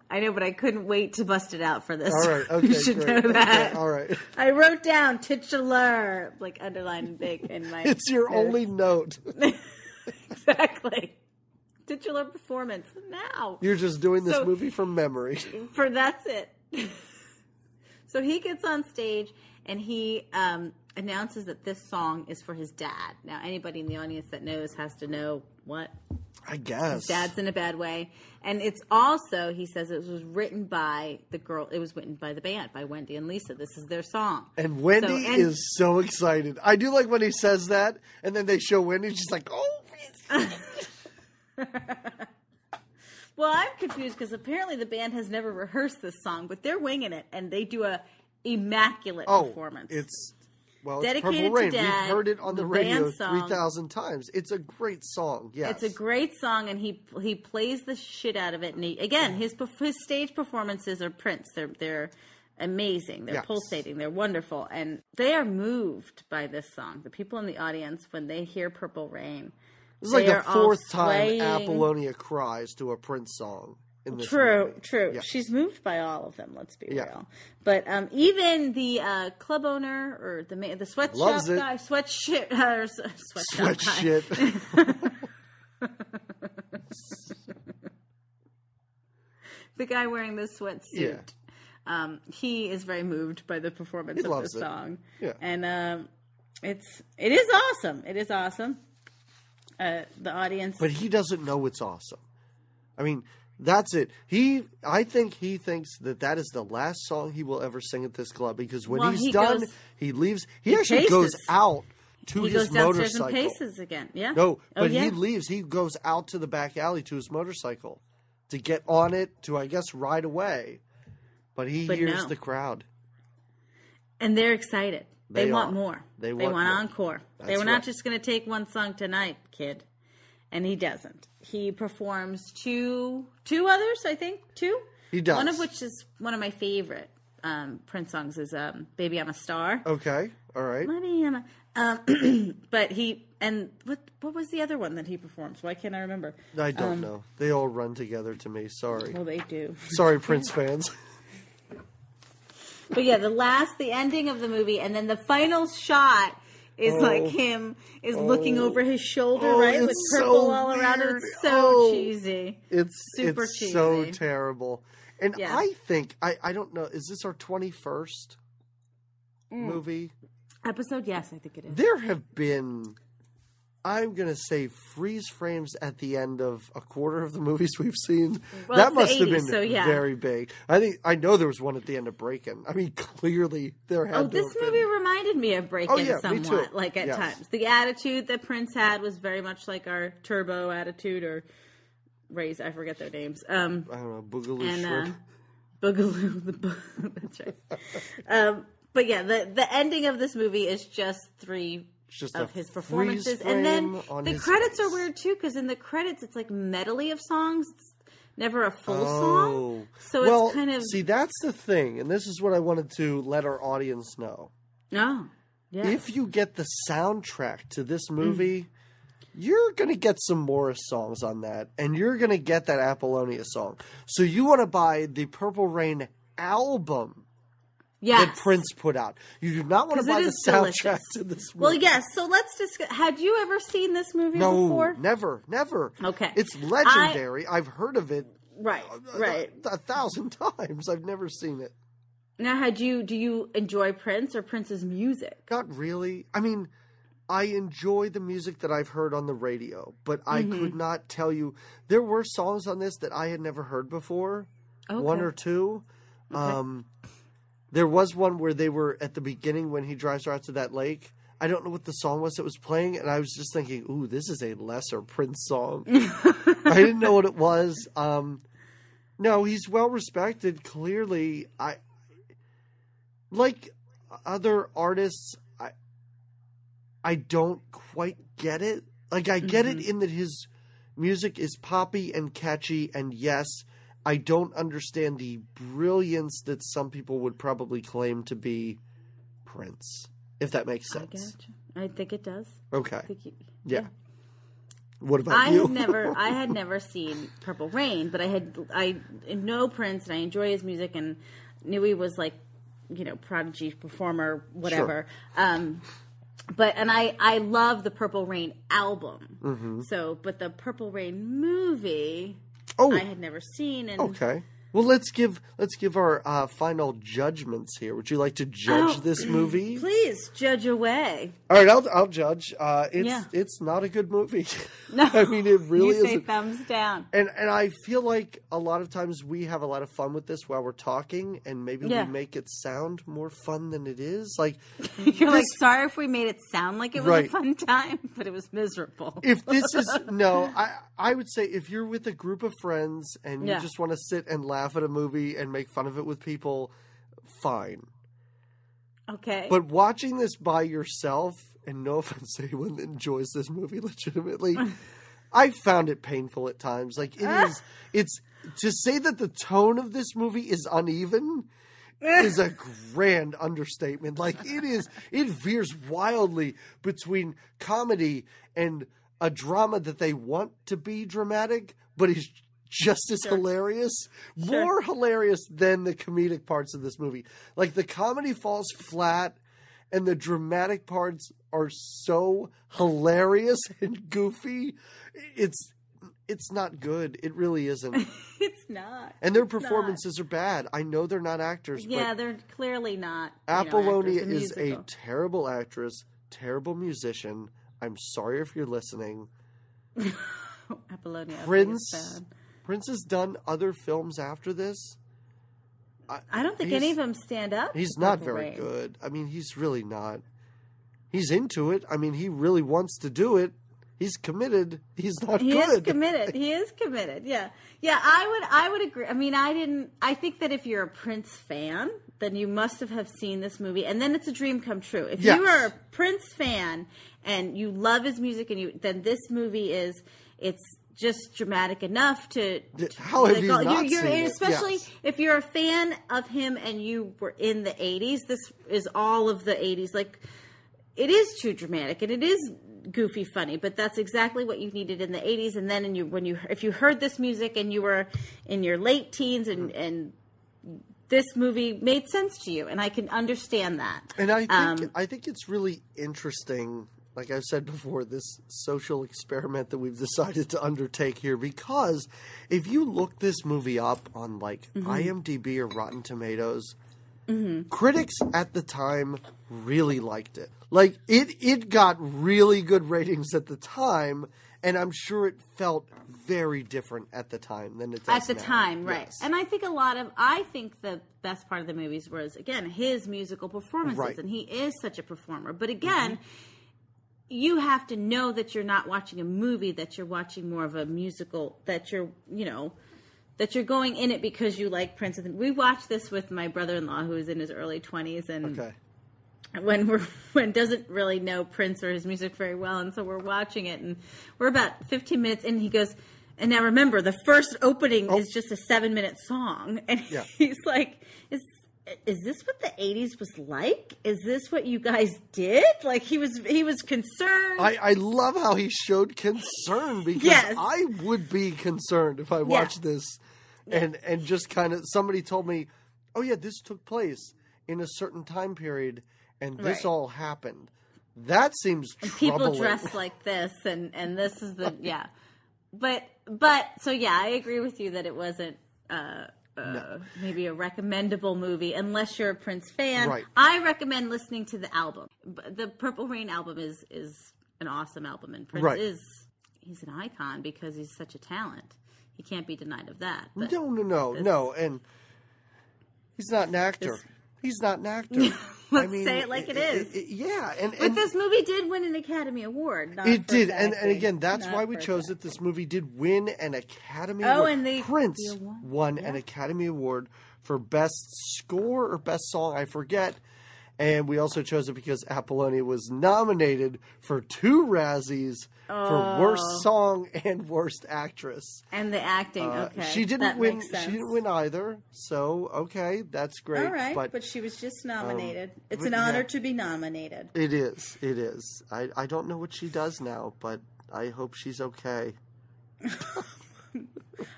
I know, but I couldn't wait to bust it out for this. All right, okay, you should great. know that. Okay, all right. I wrote down titular, like underlined big in my. It's your notes. only note. Exactly titular performance now. You're just doing this So- movie from memory. For that's it. so he gets on stage and he um, announces that this song is for his dad. Now, anybody in the audience that knows has to know what I guess. dad's in a bad way. And it's also, he says, it was written by the girl. It was written by the band, by Wendy and Lisa. This is their song. And Wendy So- and- is so excited. I do like when he says that, and then they show Wendy. She's like, "Oh, Well, I'm confused because apparently the band has never rehearsed this song, but they're winging it, and they do a immaculate oh, performance. it's well, Dedicated it's Purple to Rain. Dad, We've heard it on the, the radio three thousand times. It's a great song. Yes, It's a great song, and he he plays the shit out of it. And he, again, his his stage performances are Prince. They're they're amazing. They're Yes. pulsating. They're wonderful, and they are moved by this song. The people in the audience when they hear "Purple Rain." This is like the fourth time. Apollonia cries to a Prince song in this True, movie. true. Yeah. She's moved by all of them. Let's be Yeah. real. But um, even the uh, club owner or the ma- the sweatshop Loves it. guy, sweat shit, uh, sweatshop Sweat guy. the guy wearing the sweatsuit. Yeah. Um, he is very moved by the performance He of this song. Yeah. And um, it's it is awesome. It is awesome. Uh, the audience. but he doesn't know it's awesome. I mean, that's it. He, I think he thinks that that is the last song he will ever sing at this club because when Well, he's he done, goes- he leaves. He, actually paces. goes out to he his motorcycle. and paces again. Yeah. No, Oh, but yeah. he leaves. He goes out to the back alley to his motorcycle to get on it to, I guess, ride away. But he But hears no. the crowd. and they're excited. They, They want are. more. They want, encore. they That's were not right. just going to take one song tonight, kid. And he doesn't. He performs two two others, I think, two. He does. One of which is one of my favorite um, Prince songs is um, "Baby I'm a Star." Okay, all right. Baby I'm a. Um, but he and what what was the other one that he performs? Why can't I remember? I don't um, know. They all run together to me. Sorry. Well, they do. Sorry, Prince fans. But yeah, the last, the ending of the movie, and then the final shot is like him is looking over his shoulder, Oh, right, with purple so all around it. It's so Oh. cheesy. It's Super cheesy. it's so terrible. And Yeah. I think I I don't know. Is this our twenty first Mm. movie? Episode, yes, I think it is. There have been, I'm gonna say, freeze frames at the end of a quarter of the movies we've seen. Well, that must have been so yeah. very big. I think I know there was one at the end of Breakin'. I mean, clearly there had. Oh, this movie been. reminded me of Breakin' Oh, yeah, me somewhat, too. like at Yes. times. The attitude that Prince had was very much like our Turbo attitude or Ray's, I forget their names. Um, I don't know, Boogaloo and uh, Boogaloo. The that's right. um, but yeah, the the ending of this movie is just three of his performances, and then the credits are weird too because in the credits it's like medley of songs. It's never a full Oh. song, so well, it's kind of see that's the thing, and this is what I wanted to let our audience know. no. Yeah. If you get the soundtrack to Mm. this movie, you're going to get some Morris songs on that, and you're going to get that Apollonia song. So you want to buy the Purple Rain album yes. that Prince put out. You do not want to buy the soundtrack delicious. to this movie. Well, yes. So let's discuss. Had you ever seen this movie No, before? never, never. Okay. It's legendary. I've heard of it Right, right. a, a thousand times. I've never seen it. Now, had you? Do you enjoy Prince or Prince's music? Not really. I mean, I enjoy the music that I've heard on the radio, but I Mm-hmm. could not tell you. There were songs on this that I had never heard before, one or two. Um, there was one where they were at the beginning when he drives her out to that lake. I don't know what the song was that was playing, and I was just thinking, "Ooh, this is a lesser Prince song." I didn't know what it was. Um, no, he's well respected. Clearly, I like other artists. I I don't quite get it. Like I get it in that his music is poppy and catchy, and yes, I don't understand the brilliance that some people would probably claim to be Prince. If that makes sense. you. I think it does. Okay. I you, Yeah. What about I you? had never, I had never seen Purple Rain, but I had, I know Prince and I enjoy his music and knew he was like, you know, prodigy performer, whatever. Um, but and I, I love the Purple Rain album. Mm-hmm. So, but the Purple Rain movie, oh, I had never seen. And Okay. Well, let's give let's give our uh, final judgments here. Would you like to judge Oh, this movie? please judge away. All right, I'll I'll judge. Uh, it's Yeah. it's not a good movie. No, I mean it really you say isn't. thumbs down. And and I feel like a lot of times we have a lot of fun with this while we're talking, and maybe Yeah. we make it sound more fun than it is. Like You're like, sorry if we made it sound like it was Right. a fun time, but it was miserable. if this is no, I I would say if you're with a group of friends and you just want to sit and laugh at a movie and make fun of it with people, fine. okay. But watching this by yourself, and no offense to anyone that enjoys this movie legitimately, I found it painful at times. Like it is, it's to say that the tone of this movie is uneven is a grand understatement. Like it is, it veers wildly between comedy and a drama that they want to be dramatic, but is just as hilarious, more hilarious than the comedic parts of this movie. Like the comedy falls flat, and the dramatic parts are so hilarious and goofy. It's it's not good. It really isn't. it's not. And their It's not. performances are bad. I know they're not actors, Yeah, they're clearly not. you know, Apollonia is a terrible actress, terrible musician. I'm sorry if you're listening. Apollonia. Prince. Prince has done other films after this. I don't think any of them stand up. He's not very Rain. good. I mean, he's really not. He's into it. I mean, he really wants to do it. He's committed. He's not He good. is committed. He is committed. Yeah, yeah. I would. I would agree. I mean, I didn't. I think that if you're a Prince fan, then you must have have seen this movie, and then it's a dream come true. If Yes. you are a Prince fan and you love his music, and you then this movie is it's just dramatic enough to. How have you not you're, seen you're, it? Especially Yes. if you're a fan of him and you were in the '80s. This is all of the '80s. Like it is too dramatic and it is goofy funny but that's exactly what you needed in the 80s and then in you when you if you heard this music and you were in your late teens and and this movie made sense to you, and I can understand that. And I think Um, I think it's really interesting, like I've said before, this social experiment that we've decided to undertake here. Because if you look this movie up on like Mm-hmm. IMDb or Rotten Tomatoes, critics at the time really liked it. Like it, it got really good ratings at the time, and I'm sure it felt very different at the time than it does at the now. time, right? Yes. And I think a lot of I think the best part of the movies was again his musical performances, Right. and he is such a performer. But again, you have to know that you're not watching a movie; that you're watching more of a musical. That you're, you know. That you're going in it because you like Prince. And we watched this with my brother-in-law, who is in his early twenties, and okay. when we're when doesn't really know Prince or his music very well, and so we're watching it, and we're about 15 minutes in. He goes, and now remember, the first opening oh. is just a seven minute song, and Oh. Yeah. he's like, "Is is this what the 80s was like? Is this what you guys did?" Like he was he was concerned. I, I love how he showed concern because Yes. I would be concerned if I watched this and and just kind of somebody told me, "Oh yeah, this took place in a certain time period and this Right. all happened." That seems people troubling. dress like this and and this is the yeah but but so yeah i agree with you that it wasn't uh uh, maybe a recommendable movie unless you're a Prince fan. Right. I recommend listening to the album. The Purple Rain album is is an awesome album, and Prince Right. is he's an icon because he's such a talent. He can't be denied of that. But No, no, no, no, and he's not an actor. He's not an actor. Let's say it like it is. yeah, and, but this movie did win an Academy Award. It did, and, and again, that's Not why we chose it. This movie did win an Academy Oh, Award. and the- Prince the award. won an Academy Award for Best Score or Best Song, I forget. And we also chose it because Apollonia was nominated for two Razzies for Worst Oh. Song and Worst Actress. and the acting. Uh, okay, she didn't that win. She didn't win either. So okay, that's great. All right, but, but, she was just nominated. it's but an honor yeah. to be nominated. it is. It is. I I don't know what she does now, but I hope she's okay.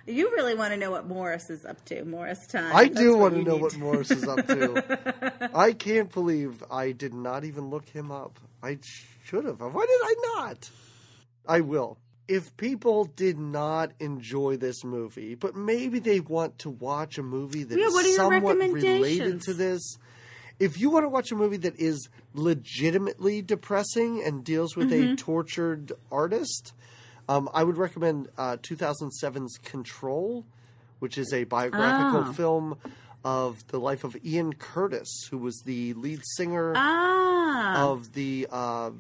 You really want to know what Morris is up to, Morris Time. I That's do want to know need what Morris is up to. I can't believe I did not even look him up. I should have. Why did I not? I will. If people did not enjoy this movie, but maybe they want to watch a movie that is Yeah, your somewhat related to this, if you want to watch a movie that is legitimately depressing and deals with Mm-hmm. a tortured artist, um, I would recommend uh, 2007's Control, which is a biographical Ah. film of the life of Ian Curtis, who was the lead singer Ah, of the uh,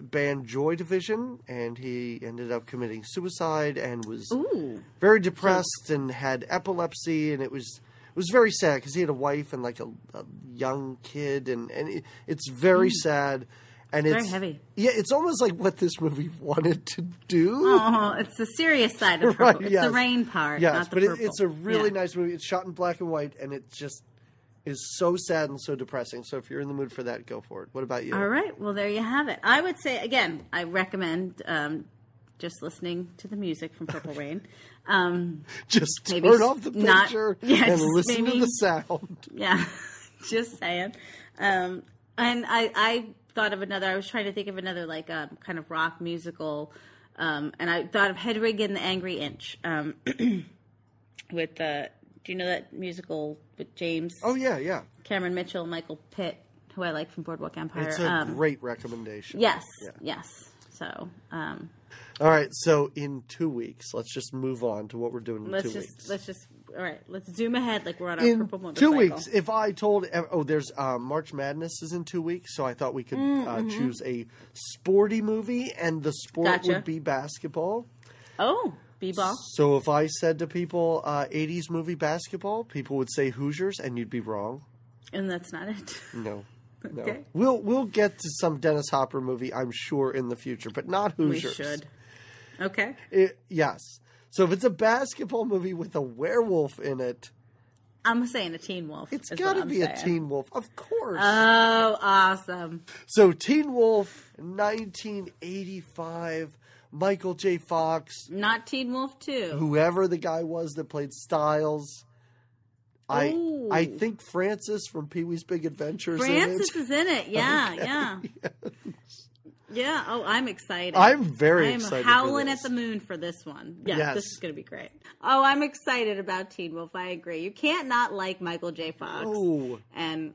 band Joy Division, and he ended up committing suicide and was ooh, very depressed and had epilepsy, and it was it was very sad because he had a wife and like a, a young kid, and and it, it's very sad. And. Very it's heavy. Yeah, it's almost like what this movie wanted to do. oh, it's the serious side of Right, purple. It's yes. the rain part, Yes, not the but it, it's a really Yeah. nice movie. It's shot in black and white, and it just is so sad and so depressing. So if you're in the mood for that, go for it. What about you? All right, well there you have it. I would say again, I recommend um, just listening to the music from Purple Rain. Um, Just Maybe turn off the not- picture yeah, and listen to the sound. Yeah, just saying. Um, and I, I thought of another. I was trying to think of another like um, kind of rock musical, um, and I thought of Hedwig and the Angry Inch. Um, with uh, do you know that musical with James Oh yeah, yeah. Cameron Mitchell, Michael Pitt, who I like from Boardwalk Empire? It's a um, great recommendation. yes, Yeah. yes. So um, All right, so in two weeks, let's just move on to what we're doing in let's 2 just weeks. let's just all right. Let's zoom ahead like we're on our in purple motorcycle. two weeks, if I told, oh, there's uh, March Madness is in two weeks, so I thought we could Mm, uh, mm-hmm. choose a sporty movie, and the sport Gotcha. would be basketball. Oh, b-ball. So if I said to people, uh, 80s movie basketball, people would say Hoosiers, and you'd be wrong. And that's not it. No. No. Okay. We'll we'll get to some Dennis Hopper movie, I'm sure, in the future, but not We Hoosiers. should. Okay. It- yes. So if it's a basketball movie with a werewolf in it, I'm saying a Teen Wolf. It's got to be a. Teen Wolf, of course. Oh, awesome! so Teen Wolf, 1985, Michael J. Fox, Not Teen Wolf Two. whoever the guy was that played Stiles. I Ooh. I think Francis from Pee Wee's Big Adventures. Francis in it. is in it. Yeah, yeah. Yeah. Oh, I'm excited. I'm very I'm excited. howling at the moon for this one. Yeah, Yes. this is going to be great. Oh, I'm excited about Teen Wolf. I agree. You can't not like Michael J. Fox. Oh, And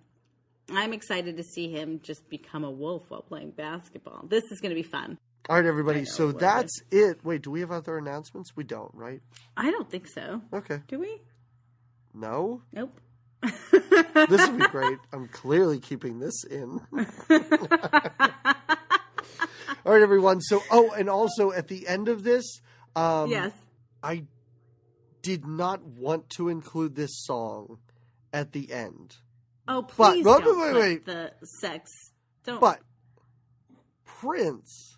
I'm excited to see him just become a wolf while playing basketball. This is going to be fun. all right, everybody. So that's it. Wait, do we have other announcements? We don't, right? I don't think so. Okay. Do we? No. Nope. This would be great. I'm clearly keeping this in. All right, everyone. So, oh, and also at the end of this, um, yes. I did not want to include this song at the end, Oh, But- please wait, don't wait, put wait. the sex. Don't. but Prince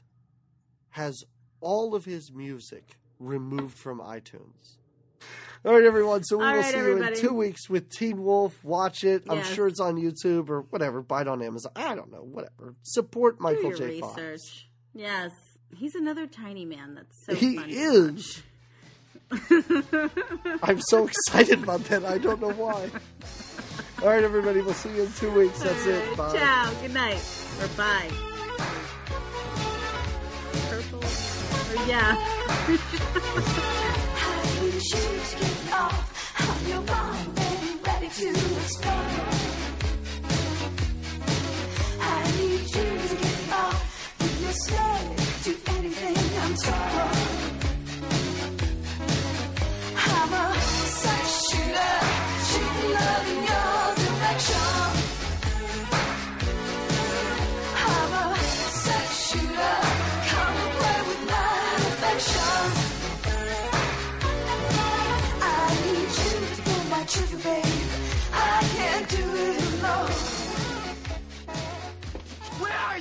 has all of his music removed from iTunes. All right, everyone. So we All will right, see you in two weeks with Teen Wolf. Watch it. I'm sure it's on YouTube or whatever. Buy it on Amazon. I don't know. Whatever. Support do Michael your J. Fox. Research. Yes. He's another tiny man that's so He funny. is. I'm so excited about that. I don't know why. All right, everybody. We'll see you in two weeks. That's All it. Bye. Ciao. Good night. Or bye. Purple. Or yeah.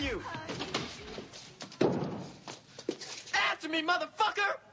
You? Answer me, motherfucker!